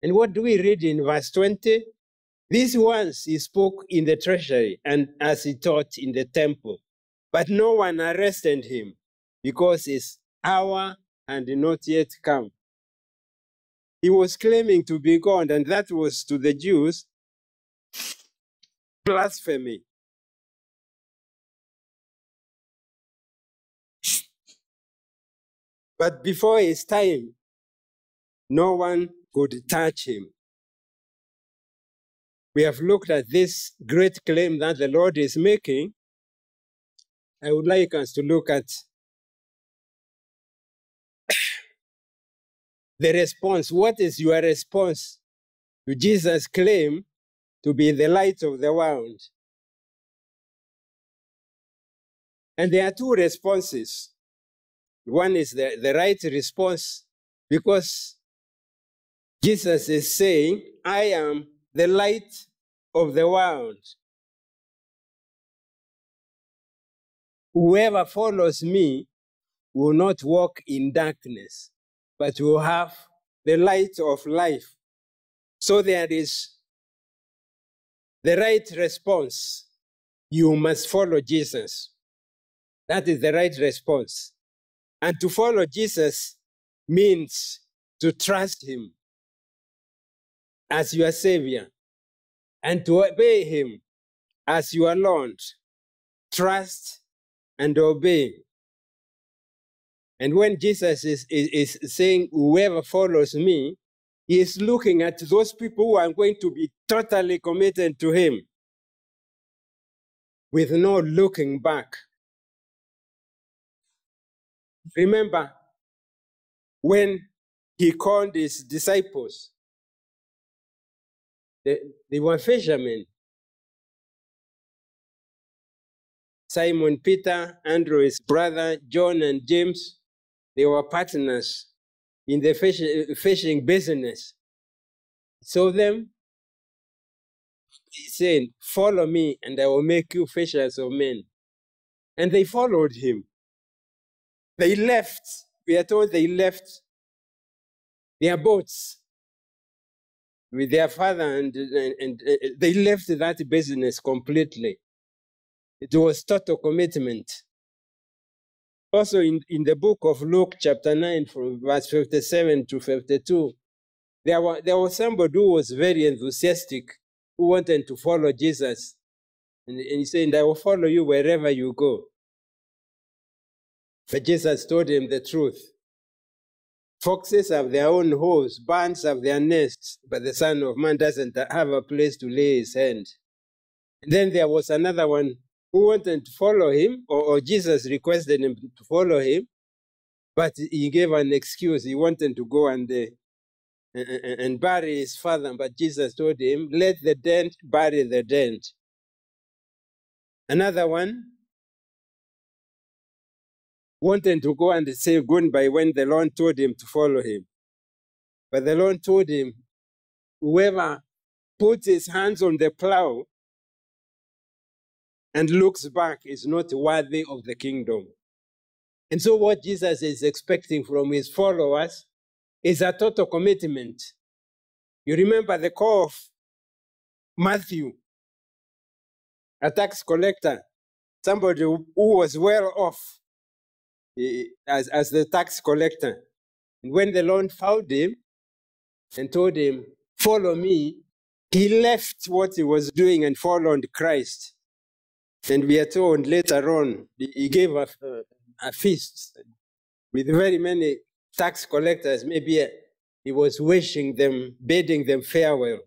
And what do we read in verse 20? These ones he spoke in the treasury and as he taught in the temple. But no one arrested him because his hour had not yet come. He was claiming to be God, and that was to the Jews blasphemy. But before his time, no one could touch him. We have looked at this great claim that the Lord is making. I would like us to look at the response. What is your response to Jesus' claim to be the light of the world? And there are two responses. One is the, the right response because Jesus is saying, I am the light of the world. Whoever follows me will not walk in darkness, but will have the light of life. So there is the right response. You must follow Jesus. That is the right response. And to follow Jesus means to trust him as your Savior and to obey him as your Lord. Trust and obey. And when Jesus is, is, is saying, Whoever follows me, he is looking at those people who are going to be totally committed to him with no looking back. Remember when he called his disciples, they, they were fishermen. Simon Peter, Andrew, his brother, John, and James, they were partners in the fish, fishing business. So them, he said, Follow me, and I will make you fishers of men. And they followed him. They left, we are told they left their boats with their father, and, and, and uh, they left that business completely. It was total commitment. Also, in, in the book of Luke, chapter 9, from verse 57 to 52, there, were, there was somebody who was very enthusiastic who wanted to follow Jesus. And, and he said, I will follow you wherever you go. But Jesus told him the truth. Foxes have their own holes, birds have their nests, but the Son of Man doesn't have a place to lay his hand. And then there was another one who wanted to follow him, or, or Jesus requested him to follow him. But he gave an excuse. He wanted to go and, uh, and, and bury his father. But Jesus told him, Let the dead bury the dead. Another one wanted to go and say goodbye when the Lord told him to follow him. But the Lord told him, Whoever puts his hands on the plow and looks back is not worthy of the kingdom. And so, what Jesus is expecting from his followers is a total commitment. You remember the call of Matthew, a tax collector, somebody who was well off as, as the tax collector. And when the Lord found him and told him, Follow me, he left what he was doing and followed Christ. And we are told later on, he gave a, a feast with very many tax collectors. Maybe he was wishing them, bidding them farewell.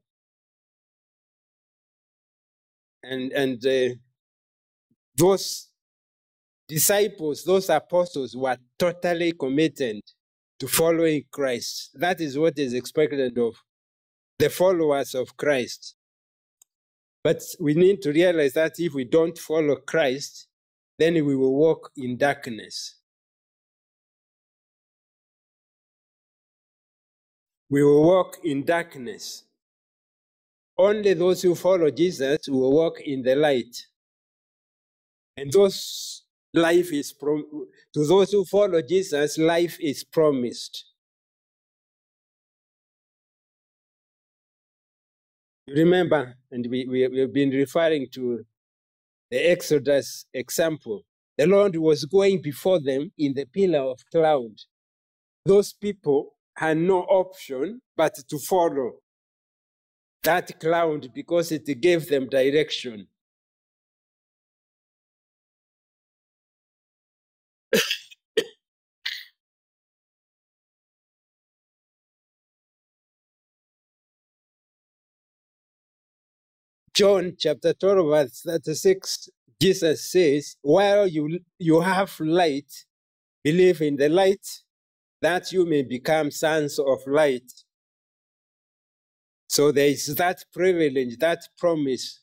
And, and uh, those disciples, those apostles were totally committed to following Christ. That is what is expected of the followers of Christ. But we need to realize that if we don't follow Christ, then we will walk in darkness. We will walk in darkness. Only those who follow Jesus will walk in the light. And those life is prom- to those who follow Jesus, life is promised. Remember, and we, we, we've been referring to the Exodus example. The Lord was going before them in the pillar of cloud. Those people had no option but to follow that cloud because it gave them direction. John chapter 12, verse 36, Jesus says, While you, you have light, believe in the light, that you may become sons of light. So there is that privilege, that promise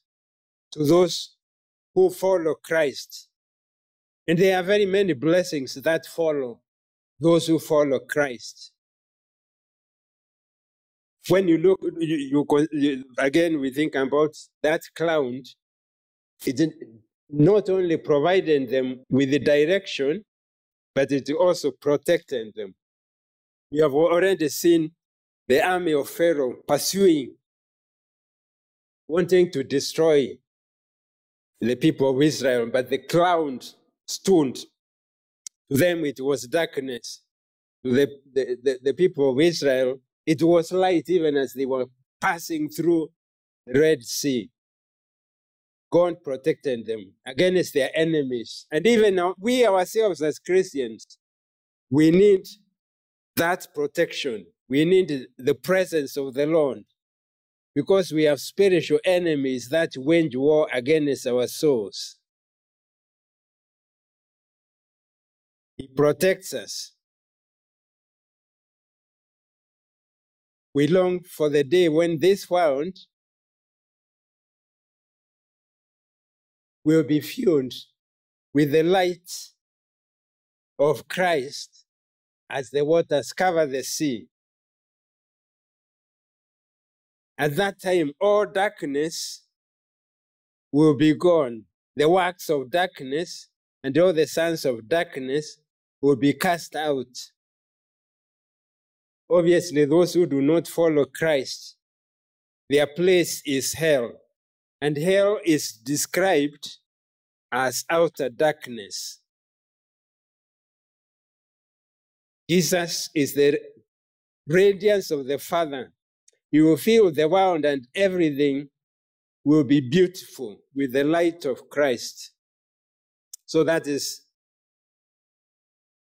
to those who follow Christ. And there are very many blessings that follow those who follow Christ. When you look, you, you, you again, we think about that cloud. It not only provided them with the direction, but it also protected them. We have already seen the army of Pharaoh pursuing, wanting to destroy the people of Israel, but the cloud stood. To them, it was darkness. To the, the, the, the people of Israel, it was light even as they were passing through the Red Sea. God protected them against their enemies. And even now, we ourselves as Christians, we need that protection. We need the presence of the Lord because we have spiritual enemies that wage war against our souls. He protects us. We long for the day when this world will be filled with the light of Christ as the waters cover the sea. At that time, all darkness will be gone. The works of darkness and all the sons of darkness will be cast out. Obviously, those who do not follow Christ, their place is hell. And hell is described as outer darkness. Jesus is the radiance of the Father. He will fill the world and everything will be beautiful with the light of Christ. So that is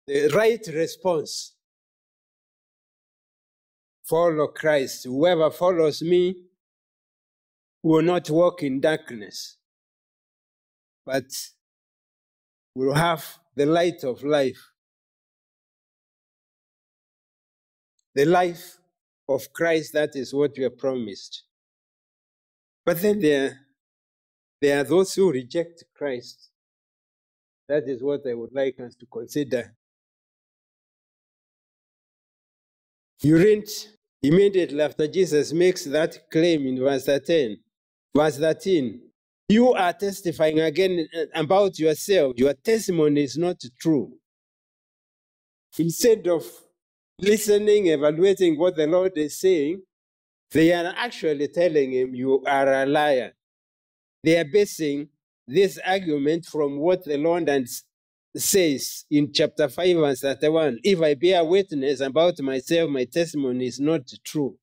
the right response follow Christ. Whoever follows me will not walk in darkness, but will have the light of life. the life of Christ, that is what we are promised. But then there, there are those who reject Christ. That is what I would like us to consider. You read immediately after Jesus makes that claim in verse 13. Verse 13. You are testifying again uh, about yourself. Your testimony is not true. Instead of listening, evaluating what the Lord is saying, they are actually telling him, You are a liar. They are basing this argument from what the Lord and says in chapter 5 verse 31 If I bear witness about myself, my testimony is not true.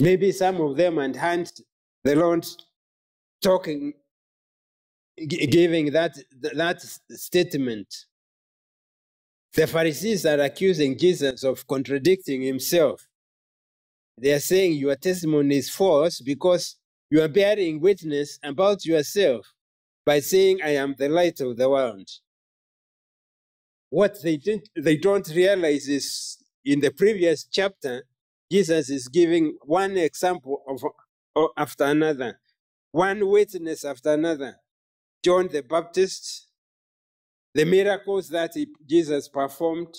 Maybe some of them and hand the Lord talking, giving that, that statement. The Pharisees are accusing Jesus of contradicting himself. They are saying your testimony is false because you are bearing witness about yourself by saying, I am the light of the world. What they, didn't, they don't realize is in the previous chapter, Jesus is giving one example of, after another, one witness after another. John the Baptist, the miracles that he, Jesus performed,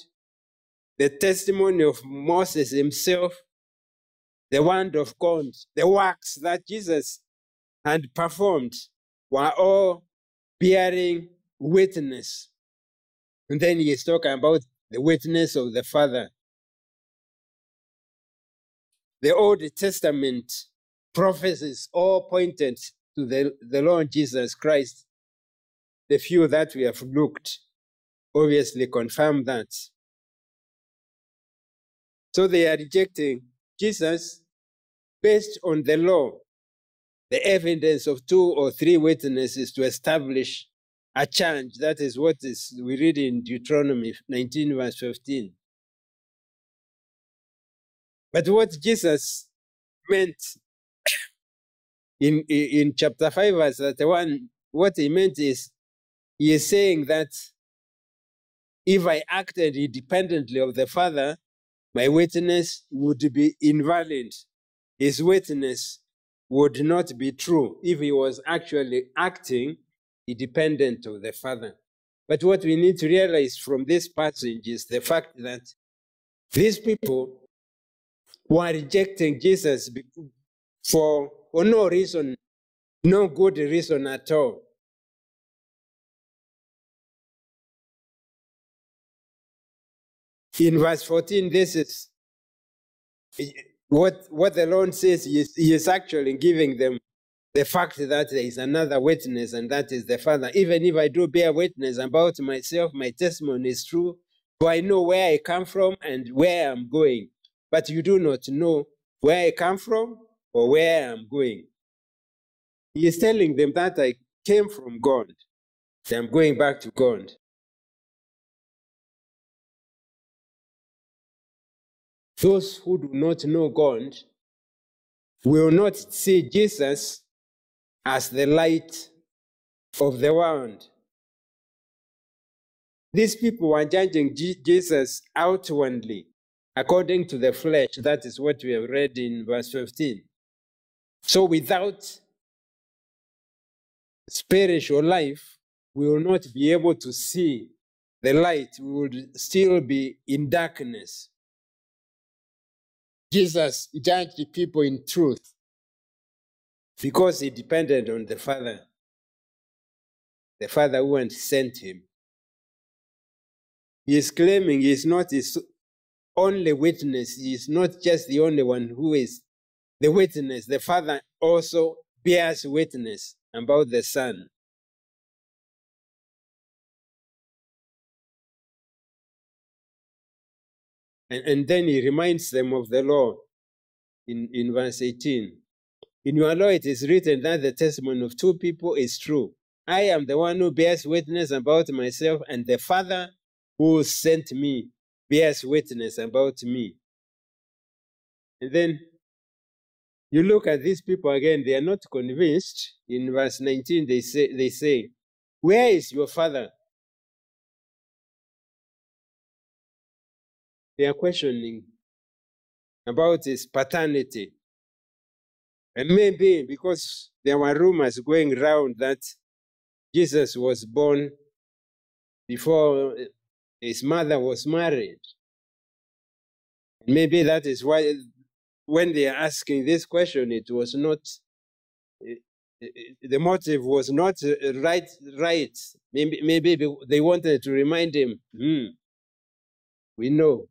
the testimony of Moses himself, the word of God, the works that Jesus had performed were all bearing witness. And then he is talking about the witness of the Father. The Old Testament prophecies all pointed to the, the Lord Jesus Christ. The few that we have looked obviously confirm that. So they are rejecting Jesus based on the law, the evidence of two or three witnesses to establish a charge. That is what is we read in Deuteronomy 19, verse 15. But what Jesus meant in, in chapter 5, verse 31, what he meant is he is saying that if I acted independently of the Father, my witness would be invalid. His witness would not be true if he was actually acting independent of the Father. But what we need to realize from this passage is the fact that these people were rejecting Jesus for, for no reason, no good reason at all. in verse 14, this is what, what the Lord says. He is, is actually giving them the fact that there is another witness, and that is the Father. Even if I do bear witness about myself, my testimony is true, for I know where I come from and where I'm going. But you do not know where I come from or where I'm going. He is telling them that I came from God, I'm going back to God. Those who do not know God will not see Jesus as the light of the world. These people were judging Jesus outwardly, according to the flesh. That is what we have read in verse 15. So without spiritual life, we will not be able to see the light. We will still be in darkness. Jesus judged people in truth because he depended on the Father, the Father who had sent him. He is claiming he is not his only witness, he is not just the only one who is the witness. The Father also bears witness about the Son. And, and then he reminds them of the law in, in verse 18. In your law it is written that the testimony of two people is true. I am the one who bears witness about myself, and the Father who sent me bears witness about me. And then you look at these people again, they are not convinced. In verse 19, they say, they say Where is your father? They are questioning about his paternity. And maybe because there were rumors going around that Jesus was born before his mother was married. Maybe that is why, when they are asking this question, it was not, eh, eh, the motive was not eh, right. Right? Maybe, maybe they wanted to remind him. Hmm, we know,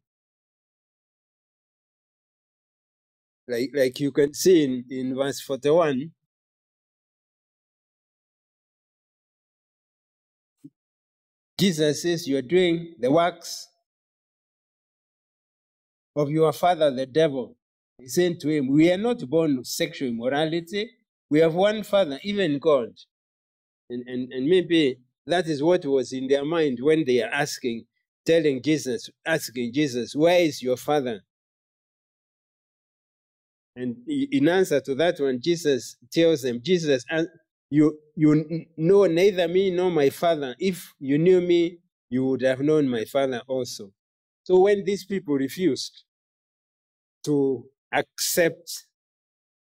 like like you can see in, in verse forty-one. Jesus says, You're doing the works of your father, the devil. He said to him, We are not born of sexual immorality. We have one father, even God. And, and, and maybe that is what was in their mind when they are asking, telling Jesus, asking Jesus, Where is your father? And in answer to that one, Jesus tells them, Jesus, you, you know neither me nor my father. If you knew me, you would have known my father also. So when these people refused, to accept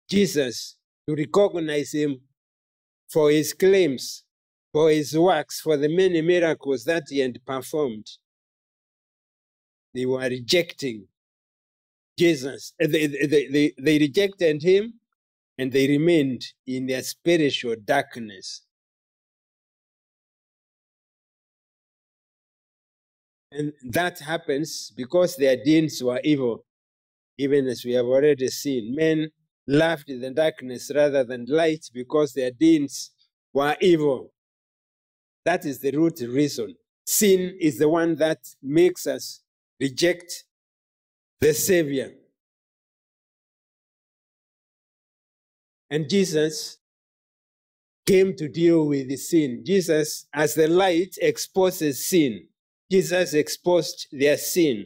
Jesus, to recognize him for his claims, for his works, for the many miracles that he had performed. They were rejecting Jesus. Eh, they, they, they, they rejected him and they remained in their spiritual darkness. And that happens because their deeds were evil even as we have already seen. Men loved the darkness rather than light because their deeds were evil. That is the root reason. Sin is the one that makes us reject the Savior. And Jesus came to deal with the sin. Jesus, as the light, exposes sin. Jesus exposed their sin.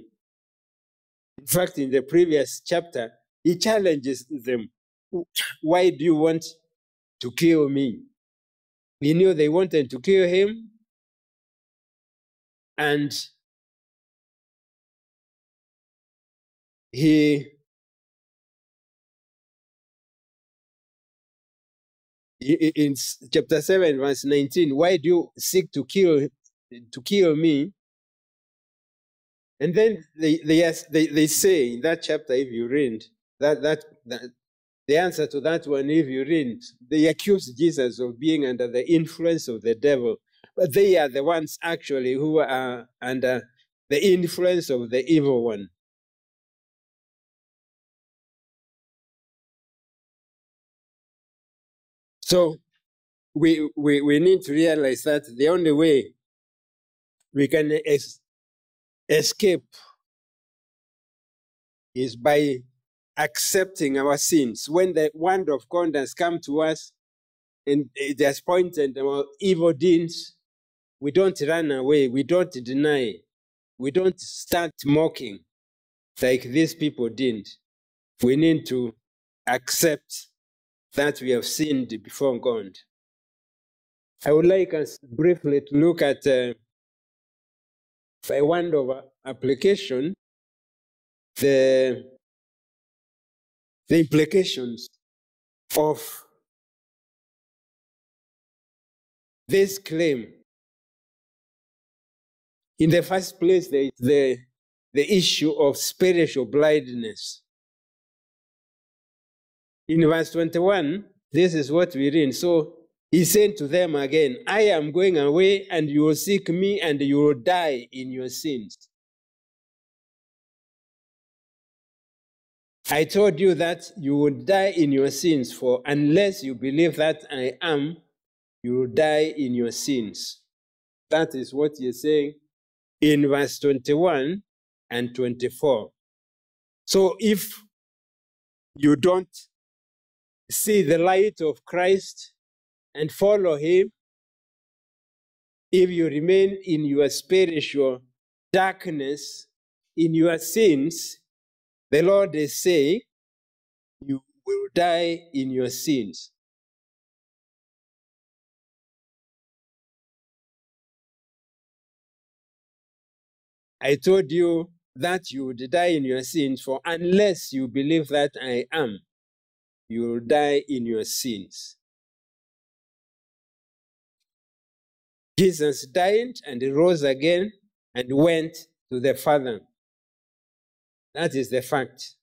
In fact, in the previous chapter, he challenges them Why do you want to kill me? He knew they wanted to kill him. And he in chapter 7 verse 19 why do you seek to kill to kill me and then they, they, they, they say in that chapter, if you read, that, that, that the answer to that one, if you read, they accuse Jesus of being under the influence of the devil. But they are the ones actually who are under the influence of the evil one. So we, we, we need to realize that the only way we can ex- escape is by accepting our sins. When the wand of God has come to us and it has pointed our evil deeds, we don't run away, we don't deny, we don't start mocking like these people did. We need to accept that we have sinned before God. I would like us briefly to look at uh, by of application, the, the implications of this claim. In the first place, there is the, the issue of spiritual blindness. In verse 21, this is what we read. So he said to them again, I am going away, and you will seek me, and you will die in your sins. I told you that you would die in your sins, for unless you believe that I am, you will die in your sins. That is what he's saying in verse 21 and 24. So if you don't see the light of Christ, and follow him, if you remain in your spiritual darkness, in your sins, the Lord is saying, you will die in your sins. I told you that you would die in your sins, for unless you believe that I am, you will die in your sins. Jesus died and rose again and went to the Father. That is the fact.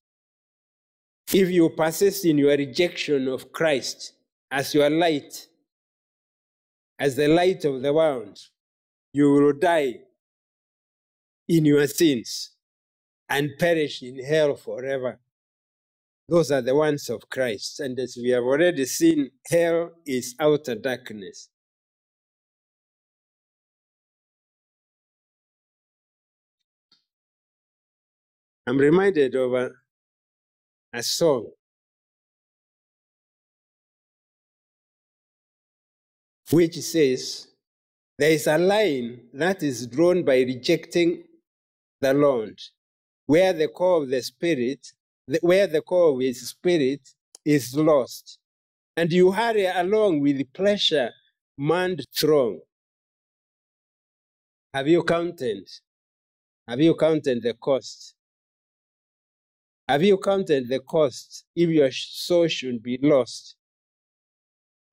If you persist in your rejection of Christ as your light, as the light of the world, you will die in your sins and perish in hell forever. Those are the ones of Christ. And as we have already seen, hell is outer darkness. I'm reminded of a, a song which says, There is a line that is drawn by rejecting the Lord, where the core of the Spirit, where the core of His Spirit is lost. And you hurry along with pleasure manned throng. Have you counted? Have you counted the cost? Have you counted the cost if your soul should be lost?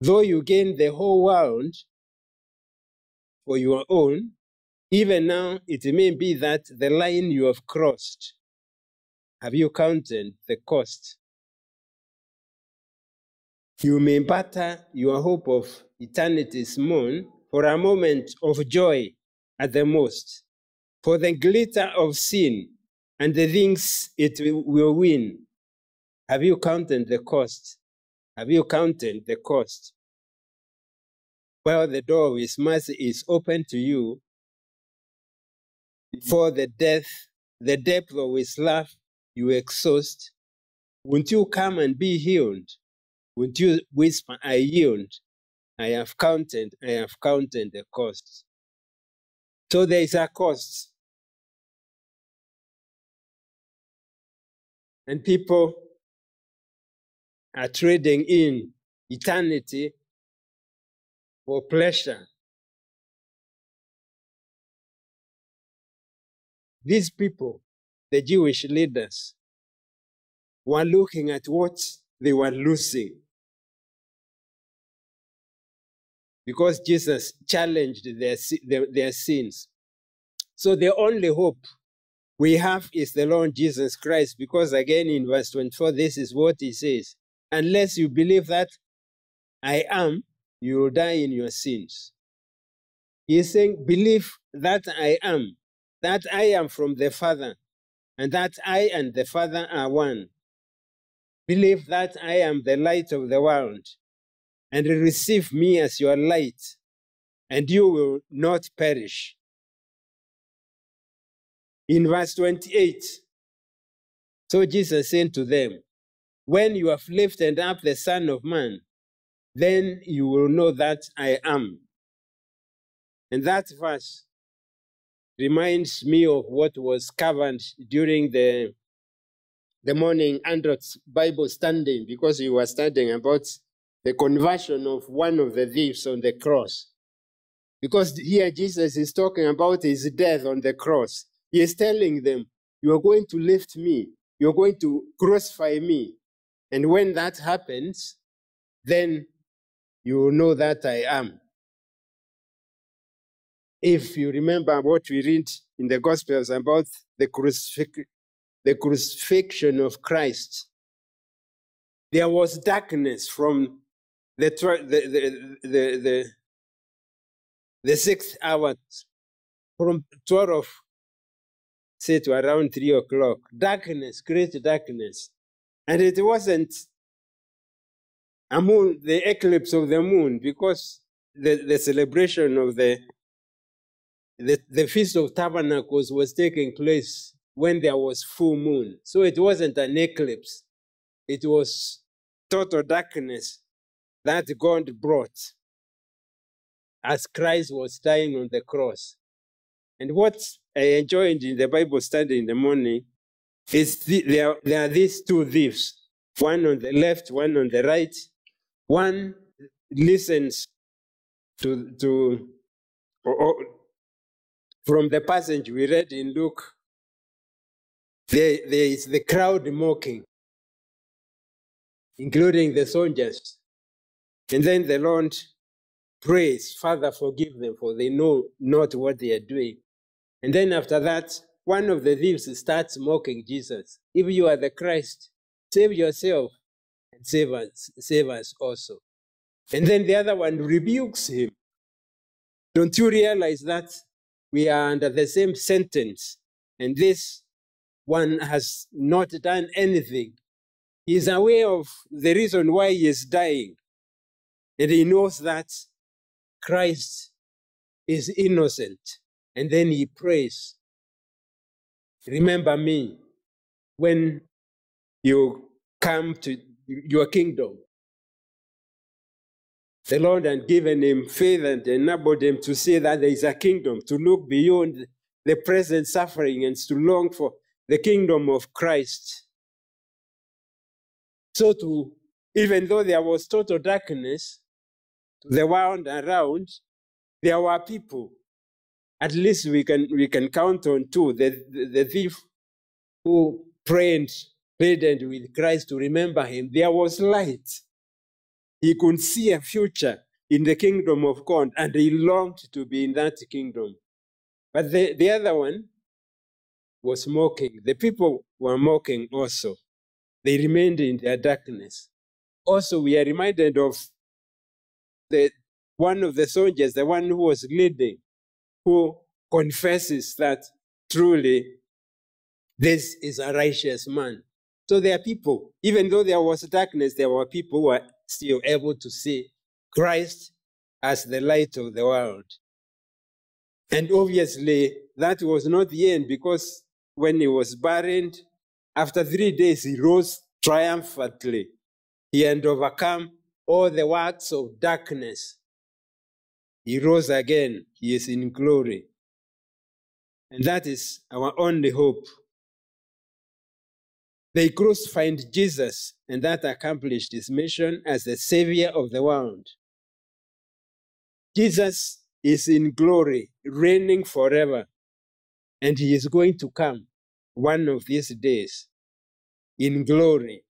Though you gain the whole world for your own, even now it may be that the line you have crossed, have you counted the cost? You may batter your hope of eternity's moon for a moment of joy at the most, for the glitter of sin and the things it will win. Have you counted the cost? Have you counted the cost? Well, the door of His mercy is open to you before the death, the depth of His love you exhaust. Won't you come and be healed? Won't you whisper, I yield? I have counted, I have counted the cost. So there is a cost. and people are trading in eternity for pleasure. These people, the Jewish leaders, were looking at what they were losing. Because Jesus challenged their, their, their sins. So the only hope we have is the Lord Jesus Christ, because again in verse 24, this is what he says Unless you believe that I am, you will die in your sins. He is saying, Believe that I am, that I am from the Father, and that I and the Father are one. Believe that I am the light of the world, and receive me as your light, and you will not perish in verse 28. So Jesus said to them, When you have lifted up the Son of Man, then you will know that I am. And that verse reminds me of what was covered during the, the morning Andrew's Bible study, because he was studying about the conversion of one of the thieves on the cross. Because here Jesus is talking about his death on the cross. He is telling them, You are going to lift me, you're going to crucify me. And when that happens, then you will know that I am. If you remember what we read in the Gospels about the, crucifix, the crucifixion of Christ, there was darkness from the, the, the, the, the, sixth hour, from 12 say to around three o'clock. Darkness, great darkness. And it wasn't a moon, the eclipse of the moon, because the, the celebration of the, the the Feast of Tabernacles was taking place when there was full moon. So it wasn't an eclipse. It was total darkness that God brought as Christ was dying on the cross. And what I enjoyed in the Bible study in the morning is the, there, there are these two thieves, one on the left, one on the right. One listens to, to or, from the passage we read in Luke there, there is the crowd mocking, including the soldiers. And then the Lord prays, Father, forgive them, for they know not what they are doing. And then after that, one of the thieves starts mocking Jesus. If you are the Christ, save yourself and save us, save us also. And then the other one rebukes him. Don't you realize that we are under the same sentence? And this one has not done anything. He is aware of the reason why he is dying. And he knows that Christ is innocent. And then he prays, Remember me when you come to your kingdom. The Lord had given him faith and enabled him to see that there is a kingdom, to look beyond the present suffering and to long for the kingdom of Christ. So, to even though there was total darkness the world around, there were people. At least we can we can count on two: the the, the thief who prayed, pleaded with Christ to remember him. There was light. He could see a future in the kingdom of God, and he longed to be in that kingdom. But the, the other one was mocking. The people were mocking also. They remained in their darkness. Also, we are reminded of the one of the soldiers, the one who was leading, who confesses that truly this is a righteous man. So there are people, even though there was darkness, there were people who were still able to see Christ as the light of the world. And obviously, that was not the end because when he was buried, after three days, he rose triumphantly. He had overcome all the works of darkness. He rose again. He is in glory. And that is our only hope. They crucified Jesus, and that accomplished his mission as the Savior of the world. Jesus is in glory, reigning forever, and he is going to come one of these days in glory,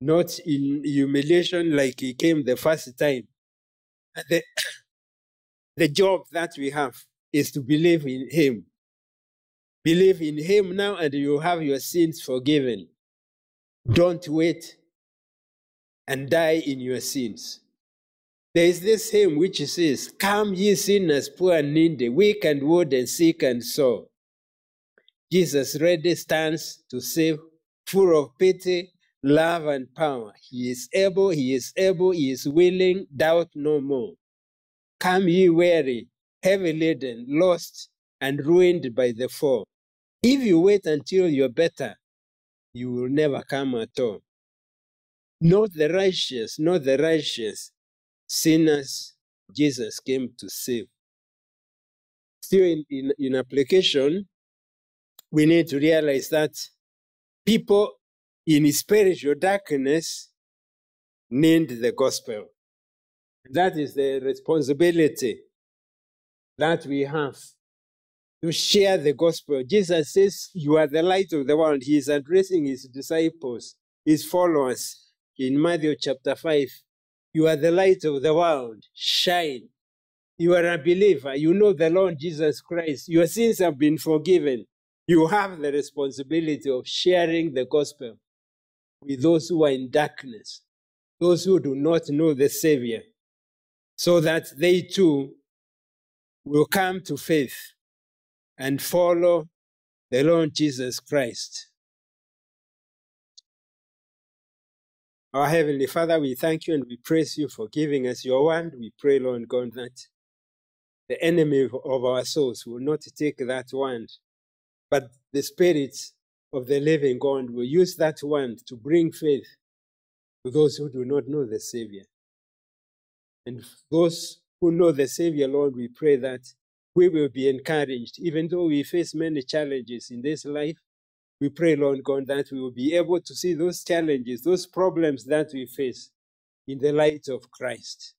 not in humiliation like he came the first time. The, the job that we have is to believe in him Believe in him now and you have your sins forgiven. Don't wait and die in your sins. There is this hymn which says, Come, ye sinners, poor and needy, weak and wooden, sick and sore. Jesus ready stands to save, full of pity, love, and power. He is able, he is able, he is willing, doubt no more. Come, ye weary, heavy laden, lost, and ruined by the fall. If you wait until you're better, you will never come at all. Not the righteous, not the righteous. Sinners, Jesus came to save. Still, in, in, in application, we need to realize that people in spiritual darkness need the gospel. That is the responsibility that we have to share the gospel. Jesus says, You are the light of the world. He is addressing his disciples, his followers in Matthew chapter 5. You are the light of the world. Shine. You are a believer. You know the Lord Jesus Christ. Your sins have been forgiven. You have the responsibility of sharing the gospel with those who are in darkness, those who do not know the Savior, so that they too will come to faith and follow the Lord Jesus Christ. Our Heavenly Father, we thank you and we praise you for giving us your word. We pray, Lord God, that the enemy of our souls will not take that word, but the Spirit of the living God will use that word to bring faith to those who do not know the Savior. And those who know the Savior, Lord, we pray that we will be encouraged. Even though we face many challenges in this life, we pray, Lord God, that we will be able to see those challenges, those problems that we face in the light of Christ.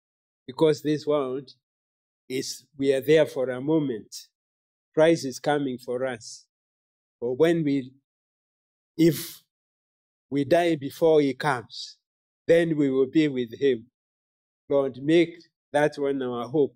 Because this world is, we are there for a moment. Christ is coming for us. But when we if we die before he comes, then we will be with him. Lord, make that one our hope.